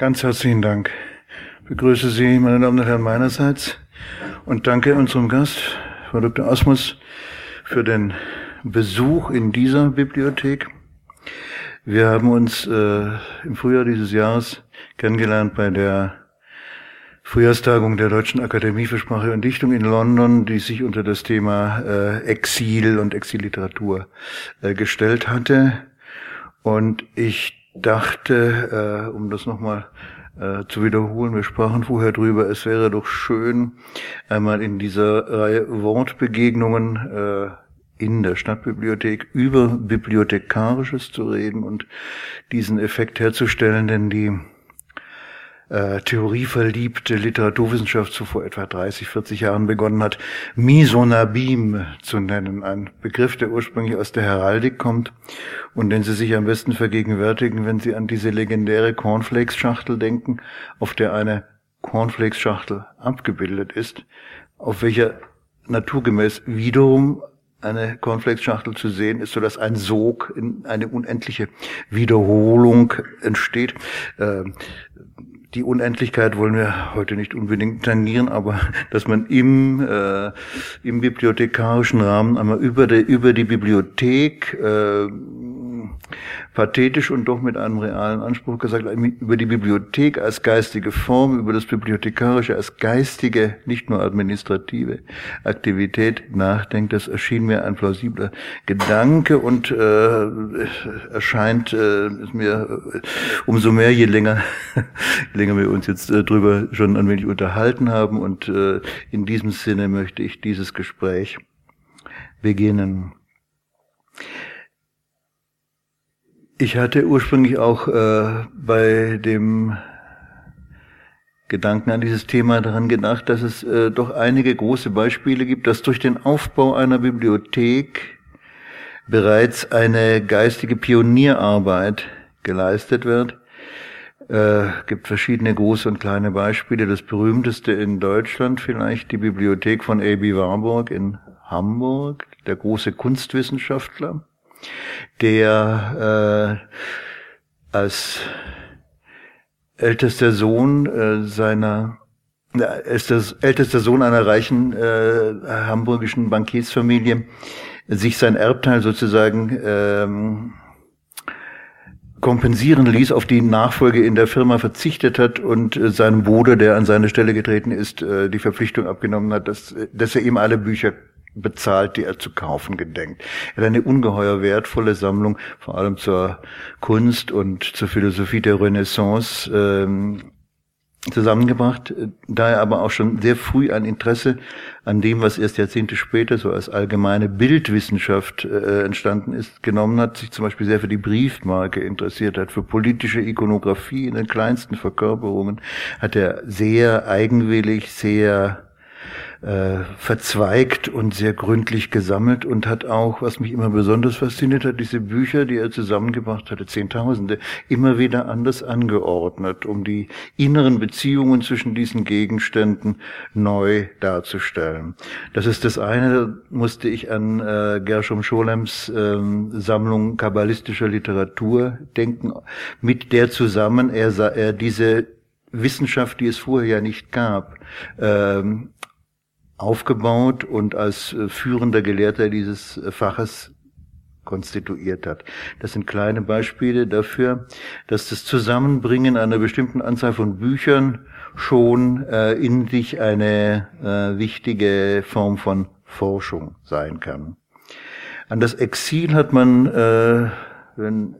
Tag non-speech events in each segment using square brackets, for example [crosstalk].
Ganz herzlichen Dank. Begrüße Sie, meine Damen und Herren, meinerseits und danke unserem Gast, Frau Dr. Asmus, für den Besuch in dieser Bibliothek. Wir haben uns äh, im Frühjahr dieses Jahres kennengelernt bei der Frühjahrstagung der Deutschen Akademie für Sprache und Dichtung in London, die sich unter das Thema äh, Exil und Exilliteratur äh, gestellt hatte. Und ich dachte, äh, um das nochmal äh, zu wiederholen, wir sprachen vorher drüber, es wäre doch schön, einmal in dieser Reihe Wortbegegnungen äh, in der Stadtbibliothek über Bibliothekarisches zu reden und diesen Effekt herzustellen, denn die äh, theorieverliebte Literaturwissenschaft so vor etwa 30, 40 Jahren begonnen hat, Misonabim zu nennen. Ein Begriff, der ursprünglich aus der Heraldik kommt und den Sie sich am besten vergegenwärtigen, wenn Sie an diese legendäre Cornflakes-Schachtel denken, auf der eine Cornflakes-Schachtel abgebildet ist, auf welcher naturgemäß wiederum eine Cornflakes-Schachtel zu sehen ist, so dass ein Sog in eine unendliche Wiederholung entsteht. Ähm, die Unendlichkeit wollen wir heute nicht unbedingt tangieren, aber [laughs] dass man im, äh, im bibliothekarischen Rahmen einmal über die, über die Bibliothek äh, pathetisch und doch mit einem realen Anspruch gesagt, über die Bibliothek als geistige Form, über das Bibliothekarische als geistige, nicht nur administrative Aktivität nachdenkt, das erschien mir ein plausibler Gedanke und äh, erscheint äh, mir äh, umso mehr, je länger, [laughs] je länger wir uns jetzt äh, drüber schon ein wenig unterhalten haben und äh, in diesem Sinne möchte ich dieses Gespräch beginnen. Ich hatte ursprünglich auch äh, bei dem Gedanken an dieses Thema daran gedacht, dass es äh, doch einige große Beispiele gibt, dass durch den Aufbau einer Bibliothek bereits eine geistige Pionierarbeit geleistet wird. Äh, gibt verschiedene große und kleine Beispiele. Das berühmteste in Deutschland vielleicht die Bibliothek von A.B. Warburg in Hamburg, der große Kunstwissenschaftler der äh, als ältester Sohn äh, seiner er ist das ältester Sohn einer reichen äh, hamburgischen Bankiersfamilie, sich sein Erbteil sozusagen ähm, kompensieren ließ, auf die Nachfolge in der Firma verzichtet hat und äh, seinem Bruder, der an seine Stelle getreten ist, äh, die Verpflichtung abgenommen hat, dass, dass er ihm alle Bücher bezahlt, die er zu kaufen gedenkt. Er hat eine ungeheuer wertvolle Sammlung, vor allem zur Kunst und zur Philosophie der Renaissance ähm, zusammengebracht, da er aber auch schon sehr früh ein Interesse an dem, was erst Jahrzehnte später so als allgemeine Bildwissenschaft äh, entstanden ist, genommen hat, sich zum Beispiel sehr für die Briefmarke interessiert hat, für politische Ikonografie in den kleinsten Verkörperungen, hat er sehr eigenwillig, sehr äh, verzweigt und sehr gründlich gesammelt und hat auch, was mich immer besonders fasziniert hat, diese Bücher, die er zusammengebracht hatte, Zehntausende, immer wieder anders angeordnet, um die inneren Beziehungen zwischen diesen Gegenständen neu darzustellen. Das ist das eine, da musste ich an äh, Gershom Scholems äh, Sammlung kabbalistischer Literatur denken, mit der zusammen er, er diese Wissenschaft, die es vorher ja nicht gab, ähm, aufgebaut und als äh, führender Gelehrter dieses äh, Faches konstituiert hat. Das sind kleine Beispiele dafür, dass das Zusammenbringen einer bestimmten Anzahl von Büchern schon äh, in sich eine äh, wichtige Form von Forschung sein kann. An das Exil hat man, äh, wenn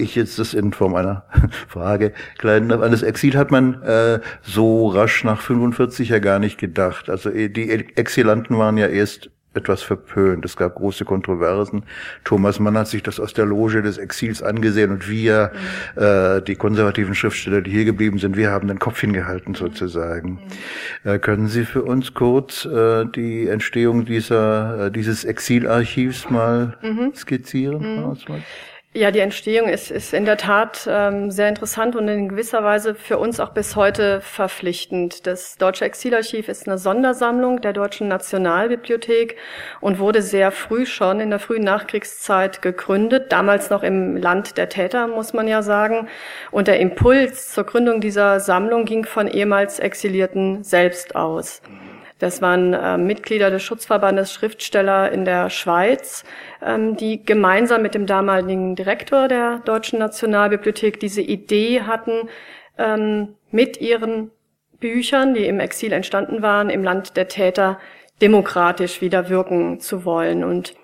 ich jetzt das in Form einer [laughs] Frage kleiden darf. An das Exil hat man äh, so rasch nach 45 ja gar nicht gedacht. Also eh, die Exilanten waren ja erst etwas verpönt. Es gab große Kontroversen. Thomas Mann hat sich das aus der Loge des Exils angesehen und wir, mhm. äh, die konservativen Schriftsteller, die hier geblieben sind, wir haben den Kopf hingehalten sozusagen. Mhm. Äh, können Sie für uns kurz äh, die Entstehung dieser, äh, dieses Exilarchivs mal mhm. skizzieren? Ja, die Entstehung ist, ist in der Tat ähm, sehr interessant und in gewisser Weise für uns auch bis heute verpflichtend. Das Deutsche Exilarchiv ist eine Sondersammlung der Deutschen Nationalbibliothek und wurde sehr früh schon in der frühen Nachkriegszeit gegründet, damals noch im Land der Täter, muss man ja sagen. Und der Impuls zur Gründung dieser Sammlung ging von ehemals Exilierten selbst aus. Das waren äh, Mitglieder des Schutzverbandes Schriftsteller in der Schweiz, ähm, die gemeinsam mit dem damaligen Direktor der Deutschen Nationalbibliothek diese Idee hatten, ähm, mit ihren Büchern, die im Exil entstanden waren, im Land der Täter demokratisch wieder wirken zu wollen. Und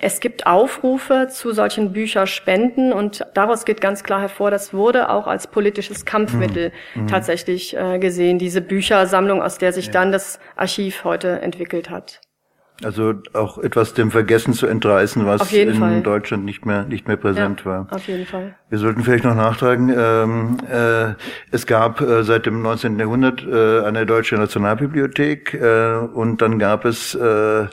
es gibt Aufrufe zu solchen Bücherspenden und daraus geht ganz klar hervor, das wurde auch als politisches Kampfmittel mhm. mhm. tatsächlich äh, gesehen, diese Büchersammlung, aus der sich ja. dann das Archiv heute entwickelt hat. Also auch etwas dem Vergessen zu entreißen, was in Fall. Deutschland nicht mehr nicht mehr präsent ja, war. Auf jeden Fall. Wir sollten vielleicht noch nachtragen: ähm, äh, Es gab äh, seit dem 19. Jahrhundert äh, eine deutsche Nationalbibliothek äh, und dann gab es äh,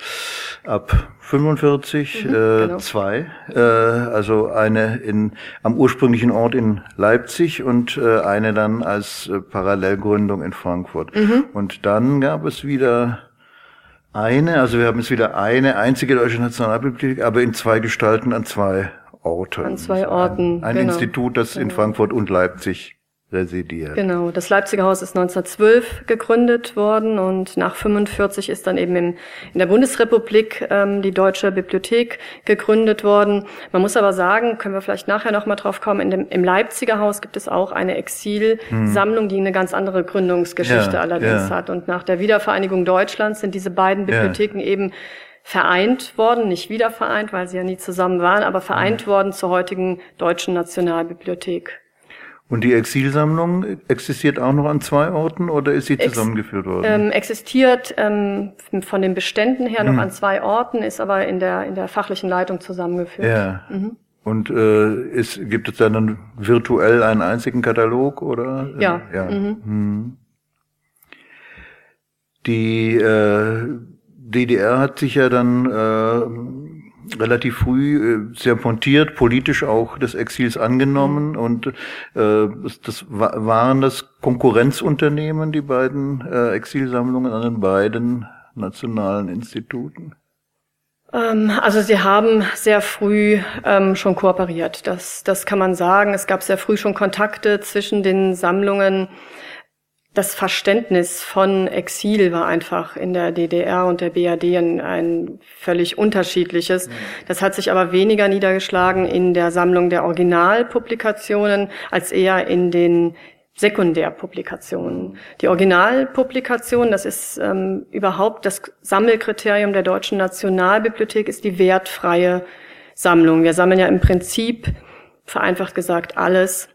ab 45 mhm, äh, genau. zwei, äh, also eine in am ursprünglichen Ort in Leipzig und äh, eine dann als äh, Parallelgründung in Frankfurt. Mhm. Und dann gab es wieder eine, also wir haben jetzt wieder eine einzige deutsche Nationalbibliothek, aber in zwei Gestalten an zwei Orten. An zwei Orten. Ein, ein genau. Institut, das genau. in Frankfurt und Leipzig residiert. Genau, das Leipziger Haus ist 1912 gegründet worden und nach 45 ist dann eben in, in der Bundesrepublik ähm, die Deutsche Bibliothek gegründet worden. Man muss aber sagen, können wir vielleicht nachher noch mal drauf kommen, in dem, im Leipziger Haus gibt es auch eine Exilsammlung, hm. die eine ganz andere Gründungsgeschichte ja, allerdings ja. hat. Und nach der Wiedervereinigung Deutschlands sind diese beiden Bibliotheken ja. eben vereint worden, nicht wieder vereint, weil sie ja nie zusammen waren, aber vereint worden zur heutigen Deutschen Nationalbibliothek. Und die Exilsammlung existiert auch noch an zwei Orten oder ist sie zusammengeführt worden? Ähm, existiert ähm, von den Beständen her noch hm. an zwei Orten, ist aber in der, in der fachlichen Leitung zusammengeführt. Ja. Mhm. Und äh, ist, gibt es dann virtuell einen einzigen Katalog oder? Ja. ja. Mhm. Hm. Die äh, DDR hat sich ja dann äh, relativ früh äh, sehr pontiert, politisch auch des Exils angenommen mhm. und äh, das waren das Konkurrenzunternehmen, die beiden äh, Exilsammlungen an den beiden nationalen Instituten. Ähm, also sie haben sehr früh ähm, schon kooperiert, das, das kann man sagen. Es gab sehr früh schon Kontakte zwischen den Sammlungen das Verständnis von Exil war einfach in der DDR und der BRD ein, ein völlig unterschiedliches. Mhm. Das hat sich aber weniger niedergeschlagen in der Sammlung der Originalpublikationen als eher in den Sekundärpublikationen. Die Originalpublikation, das ist ähm, überhaupt das Sammelkriterium der Deutschen Nationalbibliothek, ist die wertfreie Sammlung. Wir sammeln ja im Prinzip, vereinfacht gesagt, alles,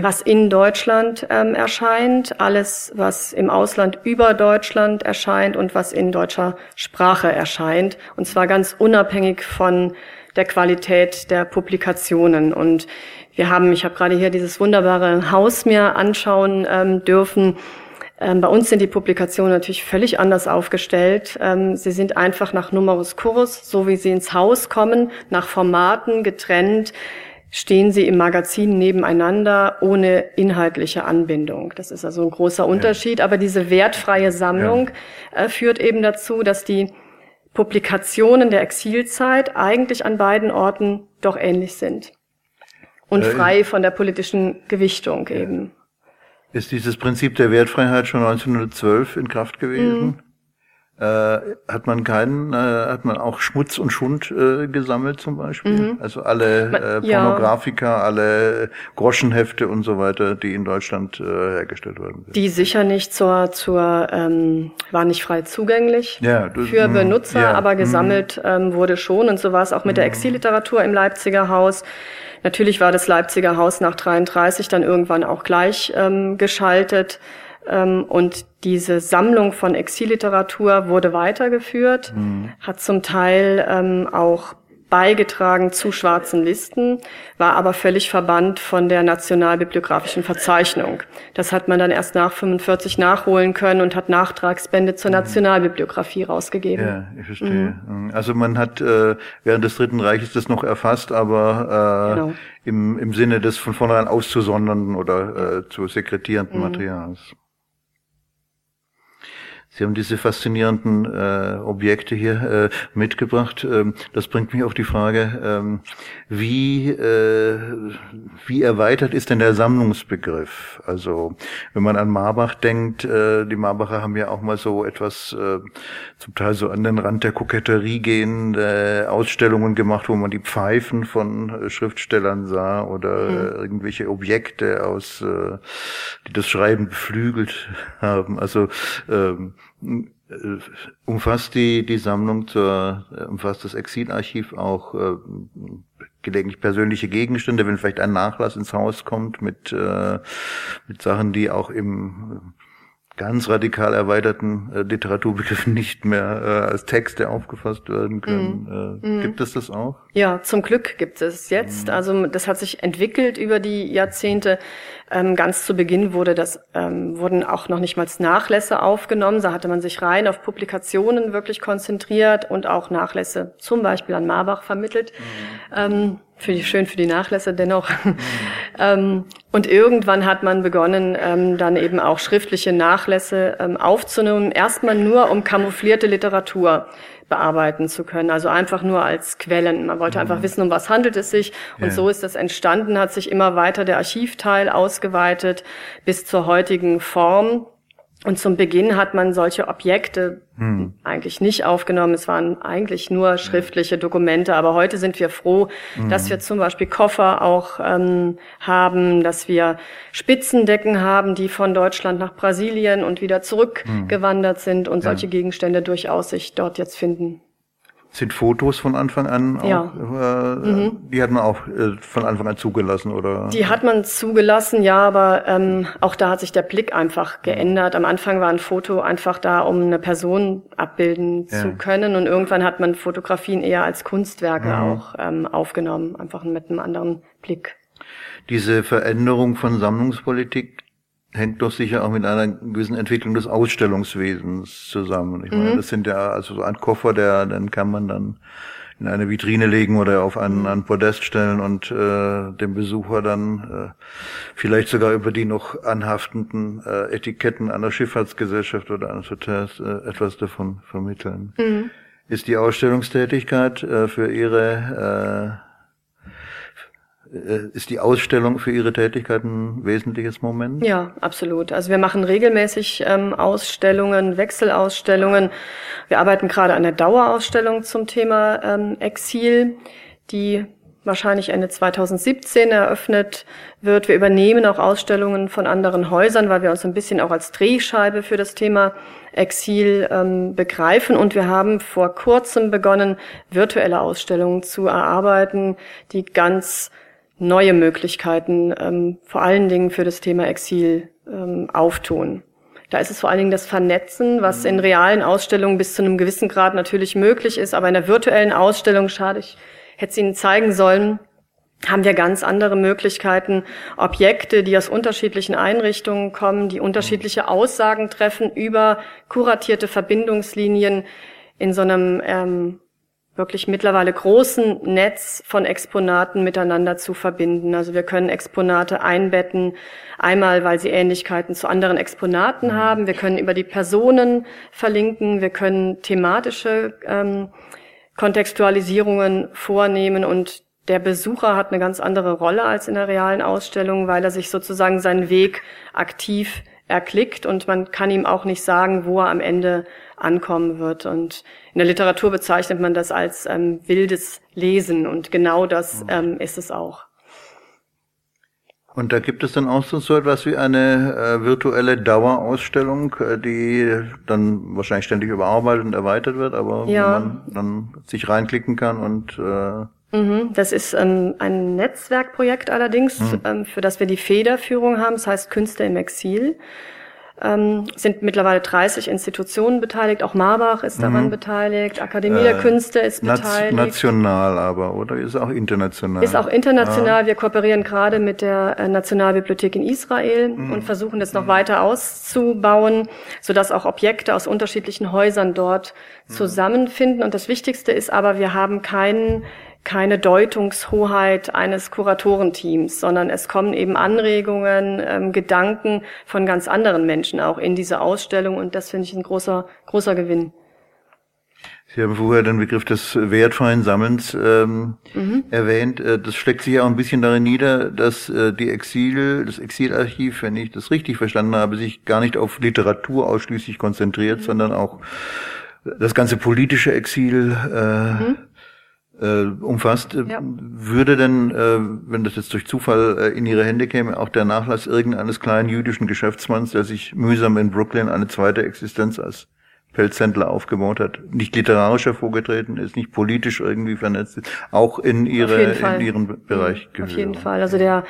was in Deutschland ähm, erscheint, alles, was im Ausland über Deutschland erscheint und was in deutscher Sprache erscheint. Und zwar ganz unabhängig von der Qualität der Publikationen. Und wir haben, ich habe gerade hier dieses wunderbare Haus mir anschauen ähm, dürfen. Ähm, bei uns sind die Publikationen natürlich völlig anders aufgestellt. Ähm, sie sind einfach nach Numerus Curus, so wie sie ins Haus kommen, nach Formaten getrennt stehen sie im Magazin nebeneinander ohne inhaltliche Anbindung. Das ist also ein großer Unterschied. Ja. Aber diese wertfreie Sammlung ja. äh, führt eben dazu, dass die Publikationen der Exilzeit eigentlich an beiden Orten doch ähnlich sind. Und äh, frei von der politischen Gewichtung ja. eben. Ist dieses Prinzip der Wertfreiheit schon 1912 in Kraft gewesen? Mhm äh, hat man keinen, äh, hat man auch Schmutz und Schund äh, gesammelt zum Beispiel. Mhm. Also alle äh, Pornografika, ja. alle Groschenhefte und so weiter, die in Deutschland äh, hergestellt worden sind. Die sicher nicht zur, zur ähm, war nicht frei zugänglich ja, das, für mhm. Benutzer, ja, aber mhm. gesammelt ähm, wurde schon. Und so war es auch mit der mhm. Exilliteratur im Leipziger Haus. Natürlich war das Leipziger Haus nach 33 dann irgendwann auch gleich ähm, geschaltet. Ähm, und diese Sammlung von Exilliteratur wurde weitergeführt, mhm. hat zum Teil ähm, auch beigetragen zu schwarzen Listen, war aber völlig verbannt von der nationalbibliografischen Verzeichnung. Das hat man dann erst nach 45 nachholen können und hat Nachtragsbände zur mhm. Nationalbibliografie rausgegeben. Ja, ich verstehe. Mhm. Also man hat äh, während des Dritten Reiches das noch erfasst, aber äh, genau. im, im Sinne des von vornherein auszusondernden oder äh, zu sekretierenden mhm. Materials. Sie haben diese faszinierenden äh, Objekte hier äh, mitgebracht. Ähm, das bringt mich auf die Frage, ähm, wie, äh, wie erweitert ist denn der Sammlungsbegriff? Also wenn man an Marbach denkt, äh, die Marbacher haben ja auch mal so etwas, äh, zum Teil so an den Rand der Koketterie gehende äh, Ausstellungen gemacht, wo man die Pfeifen von äh, Schriftstellern sah oder mhm. äh, irgendwelche Objekte aus, äh, die das Schreiben beflügelt haben. Also ähm, äh, umfasst die, die Sammlung zur, äh, umfasst das Exilarchiv auch äh, gelegentlich persönliche Gegenstände, wenn vielleicht ein Nachlass ins Haus kommt mit, äh, mit Sachen, die auch im ganz radikal erweiterten äh, Literaturbegriffen [laughs] nicht mehr äh, als Texte aufgefasst werden können. Mm. Äh, mm. Gibt es das auch? Ja, zum Glück gibt es jetzt. Mm. Also das hat sich entwickelt über die Jahrzehnte. Ähm, ganz zu Beginn wurde das, ähm, wurden auch noch nicht mal Nachlässe aufgenommen. Da hatte man sich rein auf Publikationen wirklich konzentriert und auch Nachlässe zum Beispiel an Marbach vermittelt. Mhm. Ähm, Finde ich schön für die Nachlässe dennoch. Mhm. [laughs] ähm, und irgendwann hat man begonnen, ähm, dann eben auch schriftliche Nachlässe ähm, aufzunehmen. Erstmal nur um kamouflierte Literatur bearbeiten zu können. Also einfach nur als Quellen. Man wollte mhm. einfach wissen, um was handelt es sich. Und ja. so ist das entstanden, hat sich immer weiter der Archivteil ausgeweitet bis zur heutigen Form. Und zum Beginn hat man solche Objekte hm. eigentlich nicht aufgenommen. Es waren eigentlich nur schriftliche Dokumente. Aber heute sind wir froh, hm. dass wir zum Beispiel Koffer auch ähm, haben, dass wir Spitzendecken haben, die von Deutschland nach Brasilien und wieder zurückgewandert hm. sind und solche Gegenstände durchaus sich dort jetzt finden sind Fotos von Anfang an auch, ja. äh, mhm. die hat man auch äh, von Anfang an zugelassen, oder? Die hat man zugelassen, ja, aber ähm, auch da hat sich der Blick einfach geändert. Am Anfang war ein Foto einfach da, um eine Person abbilden ja. zu können und irgendwann hat man Fotografien eher als Kunstwerke mhm. auch ähm, aufgenommen, einfach mit einem anderen Blick. Diese Veränderung von Sammlungspolitik, hängt doch sicher auch mit einer gewissen Entwicklung des Ausstellungswesens zusammen. Ich meine, mhm. das sind ja also so ein Koffer, der dann kann man dann in eine Vitrine legen oder auf einen, einen Podest stellen und äh, dem Besucher dann äh, vielleicht sogar über die noch anhaftenden äh, Etiketten einer Schifffahrtsgesellschaft oder eines Hotels äh, etwas davon vermitteln. Mhm. Ist die Ausstellungstätigkeit äh, für Ihre äh, ist die Ausstellung für Ihre Tätigkeit ein wesentliches Moment? Ja, absolut. Also wir machen regelmäßig ähm, Ausstellungen, Wechselausstellungen. Wir arbeiten gerade an der Dauerausstellung zum Thema ähm, Exil, die wahrscheinlich Ende 2017 eröffnet wird. Wir übernehmen auch Ausstellungen von anderen Häusern, weil wir uns ein bisschen auch als Drehscheibe für das Thema Exil ähm, begreifen. Und wir haben vor kurzem begonnen, virtuelle Ausstellungen zu erarbeiten, die ganz neue Möglichkeiten, ähm, vor allen Dingen für das Thema Exil ähm, auftun. Da ist es vor allen Dingen das Vernetzen, was in realen Ausstellungen bis zu einem gewissen Grad natürlich möglich ist, aber in der virtuellen Ausstellung, schade, ich hätte es Ihnen zeigen sollen, haben wir ganz andere Möglichkeiten, Objekte, die aus unterschiedlichen Einrichtungen kommen, die unterschiedliche Aussagen treffen über kuratierte Verbindungslinien in so einem ähm, wirklich mittlerweile großen Netz von Exponaten miteinander zu verbinden. Also wir können Exponate einbetten, einmal weil sie Ähnlichkeiten zu anderen Exponaten mhm. haben. Wir können über die Personen verlinken. Wir können thematische ähm, Kontextualisierungen vornehmen und der Besucher hat eine ganz andere Rolle als in der realen Ausstellung, weil er sich sozusagen seinen Weg aktiv erklickt und man kann ihm auch nicht sagen, wo er am Ende ankommen wird. Und in der Literatur bezeichnet man das als ähm, wildes Lesen und genau das mhm. ähm, ist es auch. Und da gibt es dann auch so etwas wie eine äh, virtuelle Dauerausstellung, äh, die dann wahrscheinlich ständig überarbeitet und erweitert wird, aber ja. wo man dann sich reinklicken kann und äh mhm, das ist ähm, ein Netzwerkprojekt allerdings, mhm. ähm, für das wir die Federführung haben. Das heißt Künste im Exil. Ähm, sind mittlerweile 30 Institutionen beteiligt, auch Marbach ist daran mhm. beteiligt, Akademie äh, der Künste ist beteiligt. National aber, oder ist auch international? Ist auch international. Ah. Wir kooperieren gerade mit der äh, Nationalbibliothek in Israel mhm. und versuchen das noch mhm. weiter auszubauen, sodass auch Objekte aus unterschiedlichen Häusern dort mhm. zusammenfinden. Und das Wichtigste ist aber, wir haben keinen keine Deutungshoheit eines Kuratorenteams, sondern es kommen eben Anregungen, ähm, Gedanken von ganz anderen Menschen auch in diese Ausstellung und das finde ich ein großer, großer Gewinn. Sie haben vorher den Begriff des wertfreien Sammelns ähm, mhm. erwähnt. Äh, das schlägt sich ja auch ein bisschen darin nieder, dass äh, die Exil, das Exilarchiv, wenn ich das richtig verstanden habe, sich gar nicht auf Literatur ausschließlich konzentriert, mhm. sondern auch das ganze politische Exil äh, mhm äh, umfasst. Äh, ja. Würde denn, äh, wenn das jetzt durch Zufall äh, in Ihre Hände käme, auch der Nachlass irgendeines kleinen jüdischen Geschäftsmanns, der sich mühsam in Brooklyn eine zweite Existenz als Pelzhändler aufgebaut hat, nicht literarisch hervorgetreten ist, nicht politisch irgendwie vernetzt ist, auch in ihre in ihren Bereich gehört. Auf jeden Fall. Also der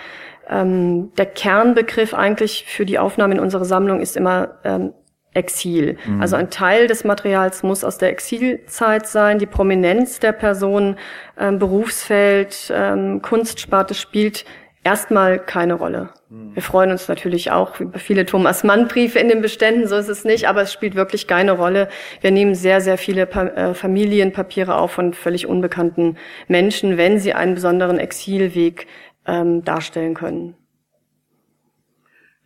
ähm, der Kernbegriff eigentlich für die Aufnahme in unsere Sammlung ist immer ähm, Exil. Mhm. Also ein Teil des Materials muss aus der Exilzeit sein. Die Prominenz der Person, ähm, Berufsfeld, ähm, Kunstsparte spielt erstmal keine Rolle. Mhm. Wir freuen uns natürlich auch über viele Thomas Mann Briefe in den Beständen, so ist es nicht, aber es spielt wirklich keine Rolle. Wir nehmen sehr, sehr viele pa äh, Familienpapiere auf von völlig unbekannten Menschen, wenn sie einen besonderen Exilweg ähm, darstellen können.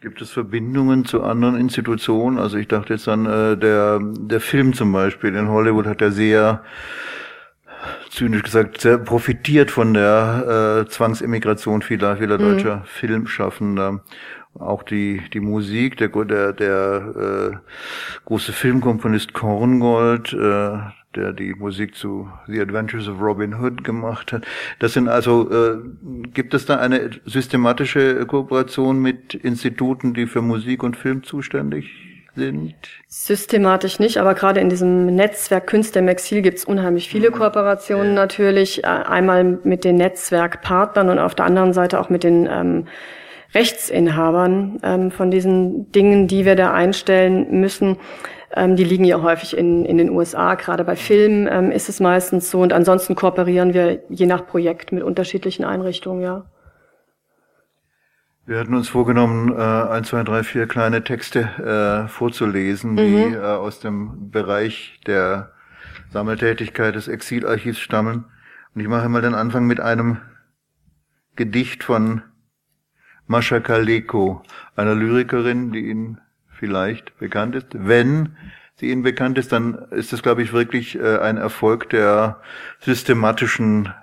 Gibt es Verbindungen zu anderen Institutionen? Also ich dachte jetzt an äh, der, der Film zum Beispiel. In Hollywood hat er sehr, zynisch gesagt, sehr profitiert von der äh, Zwangsemigration vieler, vieler mhm. deutscher Filmschaffender. Auch die, die Musik, der, der, der äh, große Filmkomponist Korngold, äh, der die Musik zu The Adventures of Robin Hood gemacht hat. Das sind also, äh, gibt es da eine systematische Kooperation mit Instituten, die für Musik und Film zuständig sind? Systematisch nicht, aber gerade in diesem Netzwerk Künste im Exil gibt es unheimlich viele mhm. Kooperationen natürlich. Äh, einmal mit den Netzwerkpartnern und auf der anderen Seite auch mit den ähm, Rechtsinhabern ähm, von diesen Dingen, die wir da einstellen müssen. Ähm, die liegen ja häufig in, in den USA. Gerade bei Filmen ähm, ist es meistens so. Und ansonsten kooperieren wir je nach Projekt mit unterschiedlichen Einrichtungen, ja. Wir hatten uns vorgenommen, äh, ein, zwei, drei, vier kleine Texte äh, vorzulesen, die mhm. äh, aus dem Bereich der Sammeltätigkeit des Exilarchivs stammen. Und ich mache mal den Anfang mit einem Gedicht von Mascha Kaleko, einer Lyrikerin, die Ihnen vielleicht bekannt ist. Wenn sie Ihnen bekannt ist, dann ist das, glaube ich, wirklich äh, ein Erfolg der systematischen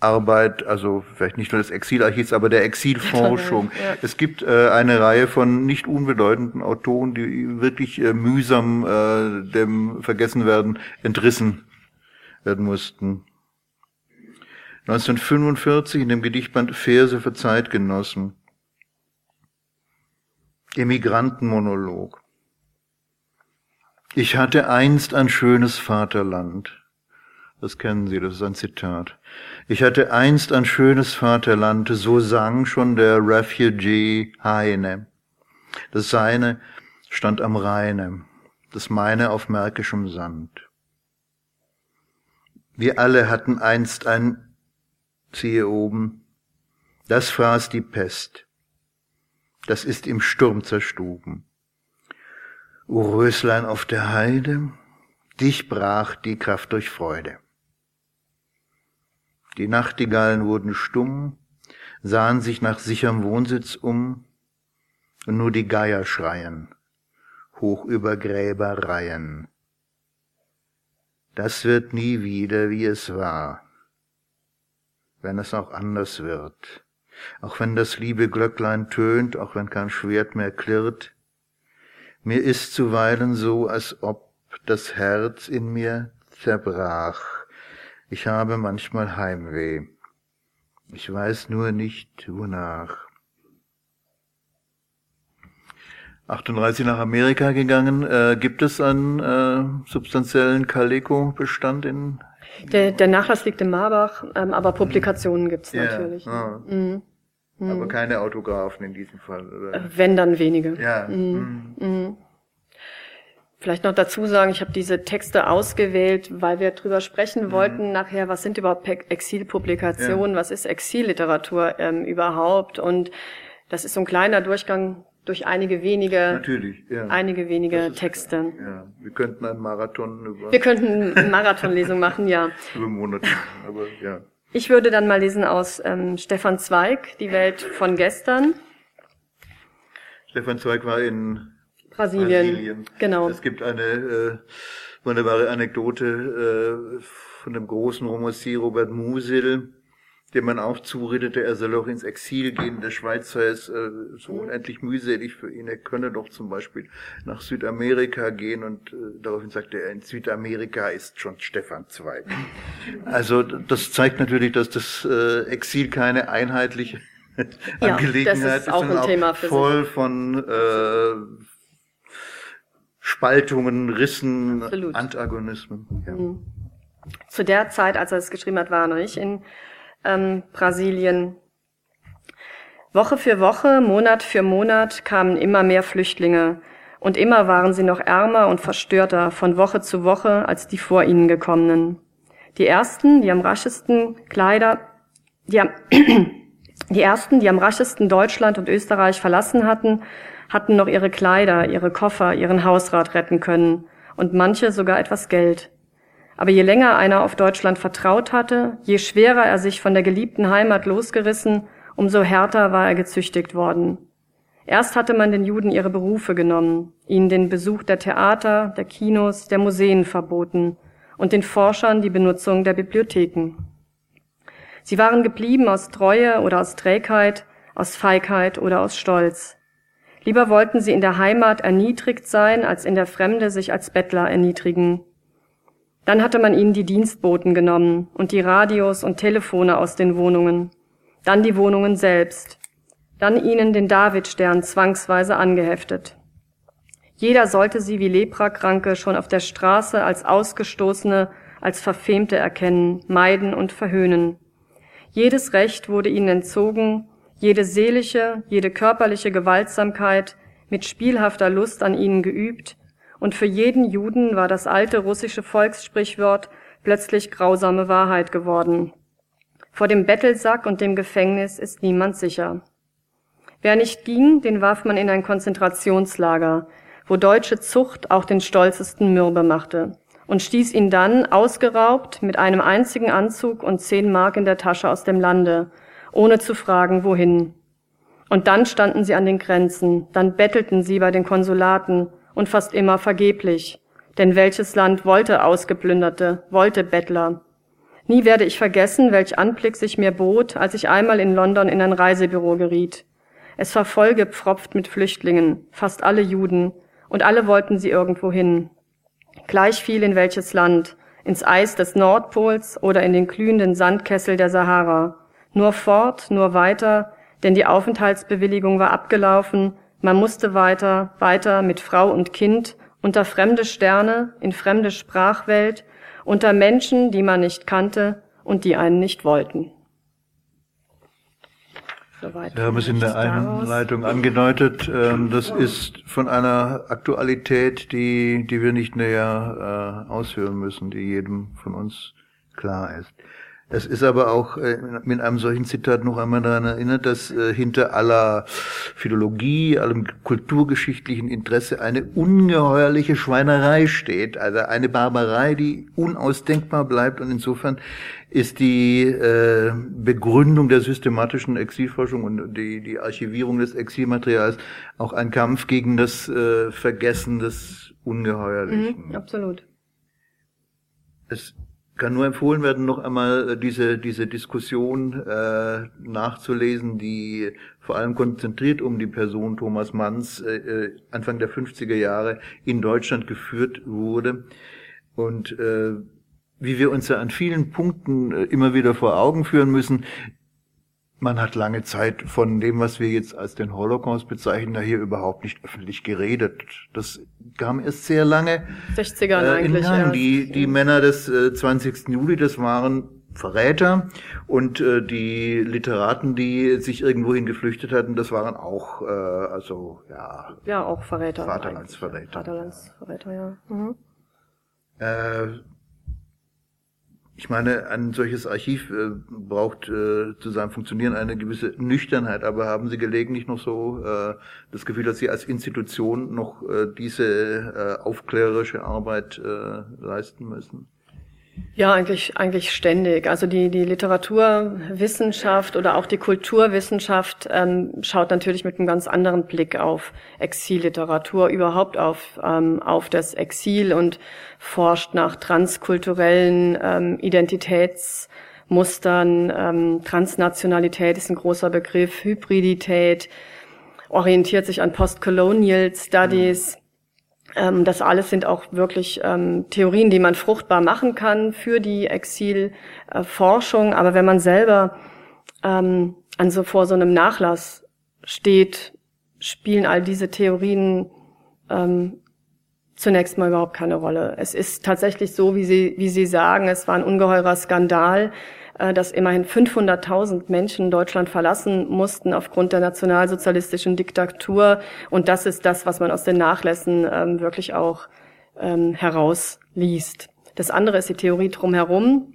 Arbeit, also vielleicht nicht nur des Exilarchivs, aber der Exilforschung. Ja. Es gibt äh, eine Reihe von nicht unbedeutenden Autoren, die wirklich äh, mühsam äh, dem Vergessenwerden entrissen werden mussten. 1945 in dem Gedichtband Verse für Zeitgenossen Emigrantenmonolog. Ich hatte einst ein schönes Vaterland. Das kennen Sie, das ist ein Zitat. Ich hatte einst ein schönes Vaterland, so sang schon der Refugee Heine. Das seine stand am Rheine, das meine auf märkischem Sand. Wir alle hatten einst ein, siehe oben, das fraß die Pest das ist im Sturm zerstuben. O Röslein auf der Heide, dich brach die Kraft durch Freude. Die Nachtigallen wurden stumm, sahen sich nach sicherem Wohnsitz um, und nur die Geier schreien, hoch über Gräberreihen. Das wird nie wieder, wie es war, wenn es auch anders wird auch wenn das liebe Glöcklein tönt, auch wenn kein Schwert mehr klirrt. Mir ist zuweilen so, als ob das Herz in mir zerbrach. Ich habe manchmal Heimweh. Ich weiß nur nicht, wonach. 38 nach Amerika gegangen. Äh, gibt es einen äh, substanziellen Caleco-Bestand in der, der Nachlass liegt in Marbach, ähm, aber Publikationen gibt's yeah. natürlich. Ah. Mhm. Mhm. Aber keine Autografen in diesem Fall, oder? Äh, wenn dann wenige. Ja. Mhm. Mhm. Vielleicht noch dazu sagen, ich habe diese Texte ausgewählt, weil wir drüber sprechen mhm. wollten nachher, was sind überhaupt Exilpublikationen, ja. was ist Exilliteratur ähm, überhaupt? Und das ist so ein kleiner Durchgang durch einige wenige, Natürlich, ja. einige wenige Texte. Ja, wir könnten einen Marathon über. Wir könnten eine Marathonlesung machen, ja. über Monate, aber ja. Ich würde dann mal lesen aus ähm, Stefan Zweig, Die Welt von gestern. Stefan Zweig war in Brasilien. Brasilien. Genau. Es gibt eine äh, wunderbare Anekdote äh, von dem großen Romancier Robert Musil, dem man auch zuredete, er soll auch ins Exil gehen. Der Schweizer ist äh, so unendlich mühselig für ihn. Er könne doch zum Beispiel nach Südamerika gehen und äh, daraufhin sagte er, in Südamerika ist schon Stefan Zweig. [laughs] Also das zeigt natürlich, dass das äh, Exil keine einheitliche [laughs] ja, Angelegenheit ist, auch ist, sondern auch voll sich. von äh, Spaltungen, Rissen, Absolut. Antagonismen. Ja. Mhm. Zu der Zeit, als er es geschrieben hat, war er noch nicht in ähm, Brasilien. Woche für Woche, Monat für Monat kamen immer mehr Flüchtlinge und immer waren sie noch ärmer und verstörter von Woche zu Woche als die vor ihnen gekommenen. Die ersten, die am raschesten Kleider, die, [clears throat] die ersten, die am raschesten Deutschland und Österreich verlassen hatten, hatten noch ihre Kleider, ihre Koffer, ihren Hausrat retten können und manche sogar etwas Geld. Aber je länger einer auf Deutschland vertraut hatte, je schwerer er sich von der geliebten Heimat losgerissen, umso härter war er gezüchtigt worden. Erst hatte man den Juden ihre Berufe genommen, ihnen den Besuch der Theater, der Kinos, der Museen verboten und den Forschern die Benutzung der Bibliotheken. Sie waren geblieben aus Treue oder aus Trägheit, aus Feigheit oder aus Stolz. Lieber wollten sie in der Heimat erniedrigt sein, als in der Fremde sich als Bettler erniedrigen. Dann hatte man ihnen die Dienstboten genommen und die Radios und Telefone aus den Wohnungen, dann die Wohnungen selbst, dann ihnen den Davidstern zwangsweise angeheftet. Jeder sollte sie wie Leprakranke schon auf der Straße als Ausgestoßene, als Verfemte erkennen, meiden und verhöhnen. Jedes Recht wurde ihnen entzogen, jede seelische, jede körperliche Gewaltsamkeit mit spielhafter Lust an ihnen geübt, und für jeden Juden war das alte russische Volkssprichwort plötzlich grausame Wahrheit geworden. Vor dem Bettelsack und dem Gefängnis ist niemand sicher. Wer nicht ging, den warf man in ein Konzentrationslager, wo deutsche Zucht auch den stolzesten mürbe machte und stieß ihn dann, ausgeraubt, mit einem einzigen Anzug und zehn Mark in der Tasche aus dem Lande, ohne zu fragen, wohin. Und dann standen sie an den Grenzen, dann bettelten sie bei den Konsulaten, und fast immer vergeblich. Denn welches Land wollte Ausgeplünderte, wollte Bettler? Nie werde ich vergessen, welch Anblick sich mir bot, als ich einmal in London in ein Reisebüro geriet. Es war vollgepfropft mit Flüchtlingen, fast alle Juden, und alle wollten sie irgendwo hin. Gleich viel in welches Land, ins Eis des Nordpols oder in den glühenden Sandkessel der Sahara. Nur fort, nur weiter, denn die Aufenthaltsbewilligung war abgelaufen man musste weiter, weiter mit Frau und Kind, unter fremde Sterne, in fremde Sprachwelt, unter Menschen, die man nicht kannte und die einen nicht wollten. Soweit Wir haben es in der Einleitung angedeutet. Ähm, das ist von einer Aktualität, die, die wir nicht näher äh, ausführen müssen, die jedem von uns klar ist. Es ist aber auch äh, mit einem solchen Zitat noch einmal daran erinnert, dass äh, hinter aller Philologie, allem kulturgeschichtlichen Interesse eine ungeheuerliche Schweinerei steht, also eine Barbarei, die unausdenkbar bleibt und insofern ist die äh, Begründung der systematischen Exilforschung und die, die Archivierung des Exilmaterials auch ein Kampf gegen das äh, Vergessen des Ungeheuerlichen. Mhm, absolut. Es kann nur empfohlen werden, noch einmal äh, diese, diese Diskussion äh, nachzulesen, die vor allem konzentriert um die Person Thomas Manns äh, äh Anfang der 50er Jahre in Deutschland geführt wurde. Und äh, wie wir uns ja an vielen Punkten äh, immer wieder vor Augen führen müssen, man hat lange Zeit von dem, was wir jetzt als den Holocaust bezeichnen, da hier überhaupt nicht öffentlich geredet. Das kam erst sehr lange 60ern äh, eigentlich. Ja. Die, die Männer des äh, 20. Juli, das waren Verräter und äh, die Literaten, die sich irgendwohin geflüchtet hatten, das waren auch, äh, also ja. Ja, auch Verräter. Vaterlandsverräter. Vaterlandsverräter, ja. Mhm. Äh, ich meine, ein solches Archiv äh, braucht äh, zu seinem Funktionieren eine gewisse Nüchternheit, aber haben Sie gelegentlich noch so äh, das Gefühl, dass Sie als Institution noch äh, diese äh, aufklärerische Arbeit äh, leisten müssen? Ja, eigentlich, eigentlich ständig. Also die, die Literaturwissenschaft oder auch die Kulturwissenschaft ähm, schaut natürlich mit einem ganz anderen Blick auf Exilliteratur, überhaupt auf, ähm, auf das Exil und forscht nach transkulturellen ähm, Identitätsmustern. Ähm, Transnationalität ist ein großer Begriff, Hybridität, orientiert sich an Postcolonial Studies. Mhm ähm, das alles sind auch wirklich ähm, Theorien, die man fruchtbar machen kann für die Exilforschung. Aber wenn man selber ähm, an so vor so einem Nachlass steht, spielen all diese Theorien ähm, zunächst mal überhaupt keine Rolle. Es ist tatsächlich so, wie Sie, wie Sie sagen, es war ein ungeheurer Skandal, äh, dass immerhin 500.000 Menschen Deutschland verlassen mussten aufgrund der nationalsozialistischen Diktatur. Und das ist das, was man aus den Nachlässen ähm, wirklich auch ähm, herausliest. Das andere ist die Theorie drumherum.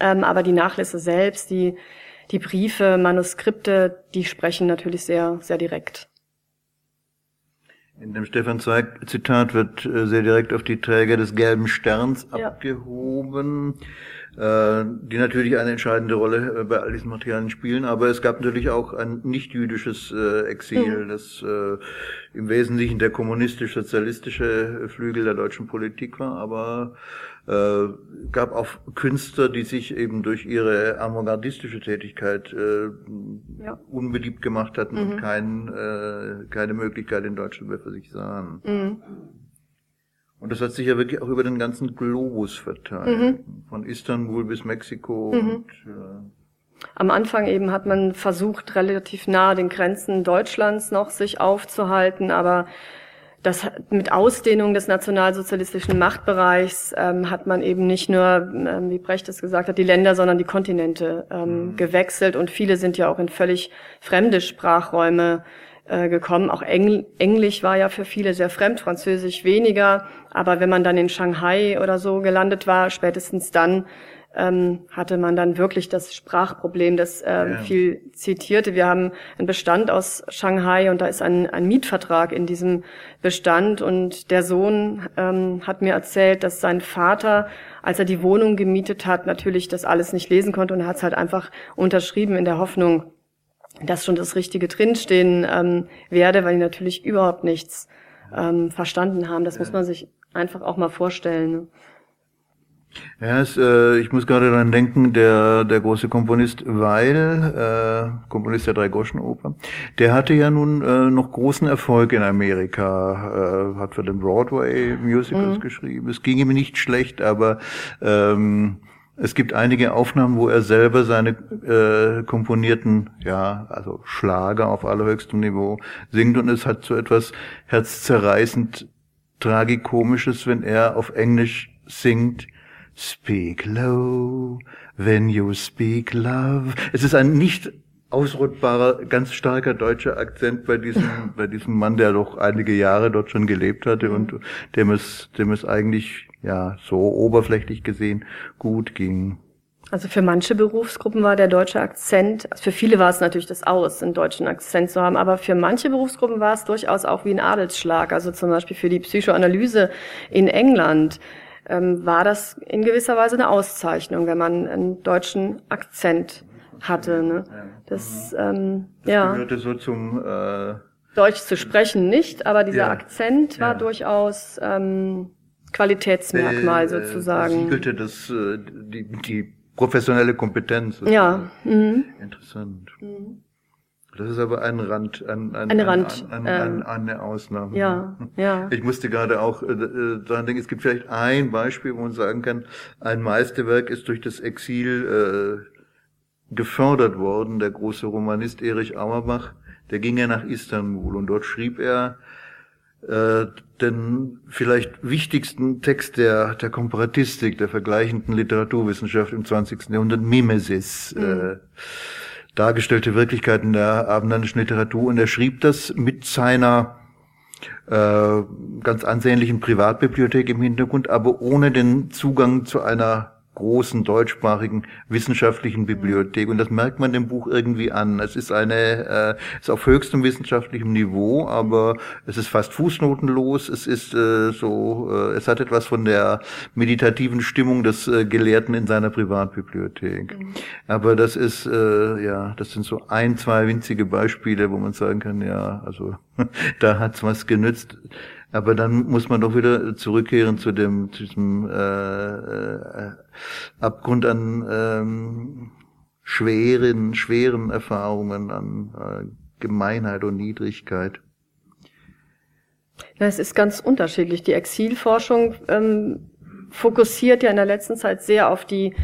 Ähm, aber die Nachlässe selbst, die, die Briefe, Manuskripte, die sprechen natürlich sehr, sehr direkt. In dem Stefan Zweig Zitat wird äh, sehr direkt auf die Träger des gelben Sterns ja. abgehoben. Äh, die natürlich eine entscheidende Rolle äh, bei all diesen Materialien spielen. Aber es gab natürlich auch ein nicht-jüdisches äh, Exil, mhm. das im Wesentlichen der kommunistisch-sozialistische Flügel der deutschen Politik war, aber gab auch Künstler, die sich eben durch ihre avantgardistische Tätigkeit ja. unbeliebt gemacht hatten mhm. und kein, keine Möglichkeit in Deutschland mehr für sich sahen. Mhm. Und das hat sich ja wirklich auch über den ganzen Globus verteilt. Mhm. Von Istanbul bis Mexiko. Mhm. Und, äh Am Anfang eben hat man versucht, relativ nah den Grenzen Deutschlands noch sich aufzuhalten, aber das mit Ausdehnung des nationalsozialistischen Machtbereichs ähm, hat man eben nicht nur, ähm, wie Brecht es gesagt hat, die Länder, sondern die Kontinente ähm, mhm. gewechselt und viele sind ja auch in völlig fremde Sprachräume äh, gekommen. Auch Engl Englisch war ja für viele sehr fremd, Französisch weniger. Aber wenn man dann in Shanghai oder so gelandet war, spätestens dann ähm, hatte man dann wirklich das Sprachproblem, das ähm, ja. viel zitierte. Wir haben einen Bestand aus Shanghai und da ist ein, ein Mietvertrag in diesem Bestand und der Sohn ähm, hat mir erzählt, dass sein Vater, als er die Wohnung gemietet hat, natürlich das alles nicht lesen konnte und er hat es halt einfach unterschrieben in der Hoffnung, dass schon das Richtige drinstehen ähm, werde, weil die natürlich überhaupt nichts ähm, verstanden haben. Das muss man sich einfach auch mal vorstellen. Ne? Ja, es, äh, ich muss gerade daran denken, der, der große Komponist Weil, äh, Komponist der Drei-Goschen-Oper, der hatte ja nun äh, noch großen Erfolg in Amerika, äh, hat für den Broadway Musicals mhm. geschrieben. Es ging ihm nicht schlecht, aber ähm, es gibt einige Aufnahmen, wo er selber seine äh, komponierten, ja, also Schlager auf allerhöchstem Niveau singt und es hat so etwas herzzerreißend tragikomisches, wenn er auf Englisch singt. Speak low when you speak love. Es ist ein nicht ausrottbarer, ganz starker deutscher Akzent bei diesem, [laughs] bei diesem Mann, der doch einige Jahre dort schon gelebt hatte und dem es, dem es eigentlich ja, so oberflächlich gesehen gut ging. Also für manche Berufsgruppen war der deutsche Akzent, also für viele war es natürlich das Aus, einen deutschen Akzent zu haben, aber für manche Berufsgruppen war es durchaus auch wie ein Adelsschlag. Also zum Beispiel für die Psychoanalyse in England ähm, war das in gewisser Weise eine Auszeichnung, wenn man einen deutschen Akzent hatte. Ne? Das, ähm, das ja. gehörte so zum äh Deutsch zu sprechen nicht, aber dieser ja. Akzent war ja. durchaus ähm, Qualitätsmerkmal sozusagen. Siegelte das äh, die, die professionelle Kompetenz. Ja. Mhm. Interessant. Mhm. Das ist aber ein Rand, ein, ein, eine, Rand, ein, ein, äh, eine Ausnahme. Ja, ja. Ich musste gerade auch äh, äh, daran denken, es gibt vielleicht ein Beispiel, wo man sagen kann, ein Meisterwerk ist durch das Exil äh, gefördert worden. Der große Romanist Erich Auerbach, der ging ja nach Istanbul und dort schrieb er äh, den vielleicht wichtigsten Text der, der Komparatistik, der vergleichenden Literaturwissenschaft im 20. Jahrhundert, Mimesis, mhm. äh, dargestellte Wirklichkeiten der abendländischen Literatur. Und er schrieb das mit seiner äh, ganz ansehnlichen Privatbibliothek im Hintergrund, aber ohne den Zugang zu einer großen deutschsprachigen wissenschaftlichen Bibliothek. Und das merkt man dem Buch irgendwie an. Es ist eine, äh, ist auf höchstem wissenschaftlichem Niveau, aber es ist fast fußnotenlos. Es ist äh, so, äh, es hat etwas von der meditativen Stimmung des äh, Gelehrten in seiner Privatbibliothek. Mhm. Aber das ist, äh, ja, das sind so ein, zwei winzige Beispiele, wo man sagen kann, ja, also [laughs] da hat's was genützt. Aber dann muss man doch wieder zurückkehren zu dem, zu diesem äh, äh, Abgrund an ähm, schweren, schweren Erfahrungen, an äh, Gemeinheit und Niedrigkeit. Ja, es ist ganz unterschiedlich. Die Exilforschung ähm, fokussiert ja in der letzten Zeit sehr auf die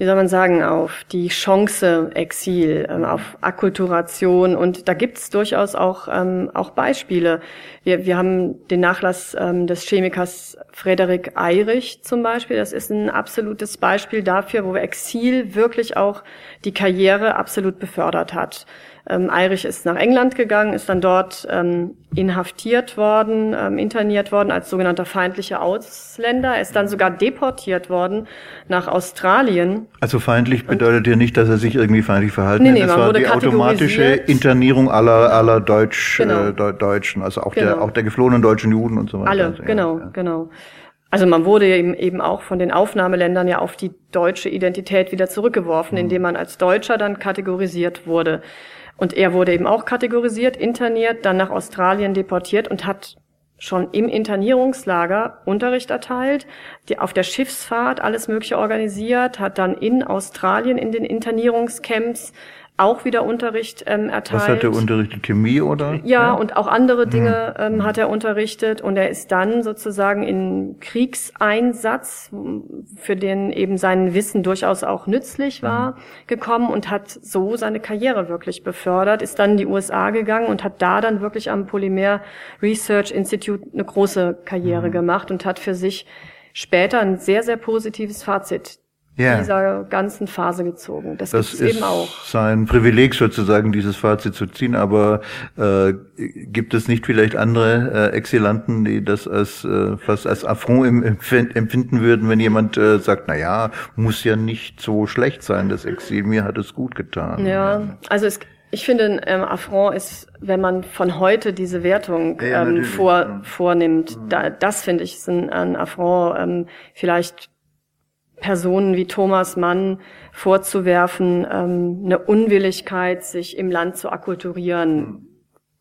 wie soll man sagen, auf die Chance Exil, ähm, auf Akkulturation. Und da gibt's durchaus auch, ähm, auch Beispiele. Wir, wir haben den Nachlass ähm, des Chemikers Frederik Eirich zum Beispiel. Das ist ein absolutes Beispiel dafür, wo Exil wirklich auch die Karriere absolut befördert hat. Ähm, Eirich ist nach England gegangen, ist dann dort ähm, inhaftiert worden, ähm, interniert worden als sogenannter feindlicher Ausländer. Er ist dann sogar deportiert worden nach Australien. Also feindlich bedeutet ja nicht, dass er sich irgendwie feindlich verhalten nee, nee, hat. Es war die automatische Internierung aller, aller Deutsch, genau. äh, Deutschen, also auch, genau. der, auch der geflohenen deutschen Juden und so weiter. Alle, genau, ja. genau. Also man wurde eben, eben auch von den Aufnahmeländern ja auf die deutsche Identität wieder zurückgeworfen, mhm. indem man als Deutscher dann kategorisiert wurde. Und er wurde eben auch kategorisiert, interniert, dann nach Australien deportiert und hat schon im Internierungslager Unterricht erteilt, die auf der Schiffsfahrt alles Mögliche organisiert, hat dann in Australien in den Internierungscamps auch wieder Unterricht ähm, erteilt. Was hat er unterrichtet? Chemie oder? Ja, ja. und auch andere hm. Dinge ähm, hm. hat er unterrichtet und er ist dann sozusagen in Kriegseinsatz, für den eben sein Wissen durchaus auch nützlich war, mhm. gekommen und hat so seine Karriere wirklich befördert, ist dann in die USA gegangen und hat da dann wirklich am Polymer Research Institute eine große Karriere mhm. gemacht und hat für sich später ein sehr, sehr positives Fazit yeah. dieser ganzen Phase gezogen. Das, das ist eben auch. sein Privileg sozusagen, dieses Fazit zu ziehen. Aber äh, gibt es nicht vielleicht andere äh, Exilanten, die das als äh, fast als Affront empfinden würden, wenn jemand äh, sagt, na ja, muss ja nicht so schlecht sein, das Exil, mir hat es gut getan. Ja, also es ich finde, ein ähm, Affront ist, wenn man von heute diese Wertung ja, ähm, vor, vornimmt. Mhm. Da, das finde ich ist ein, ein Affront. Ähm, vielleicht Personen wie Thomas Mann vorzuwerfen, ähm, eine Unwilligkeit, sich im Land zu akkulturieren. Hm.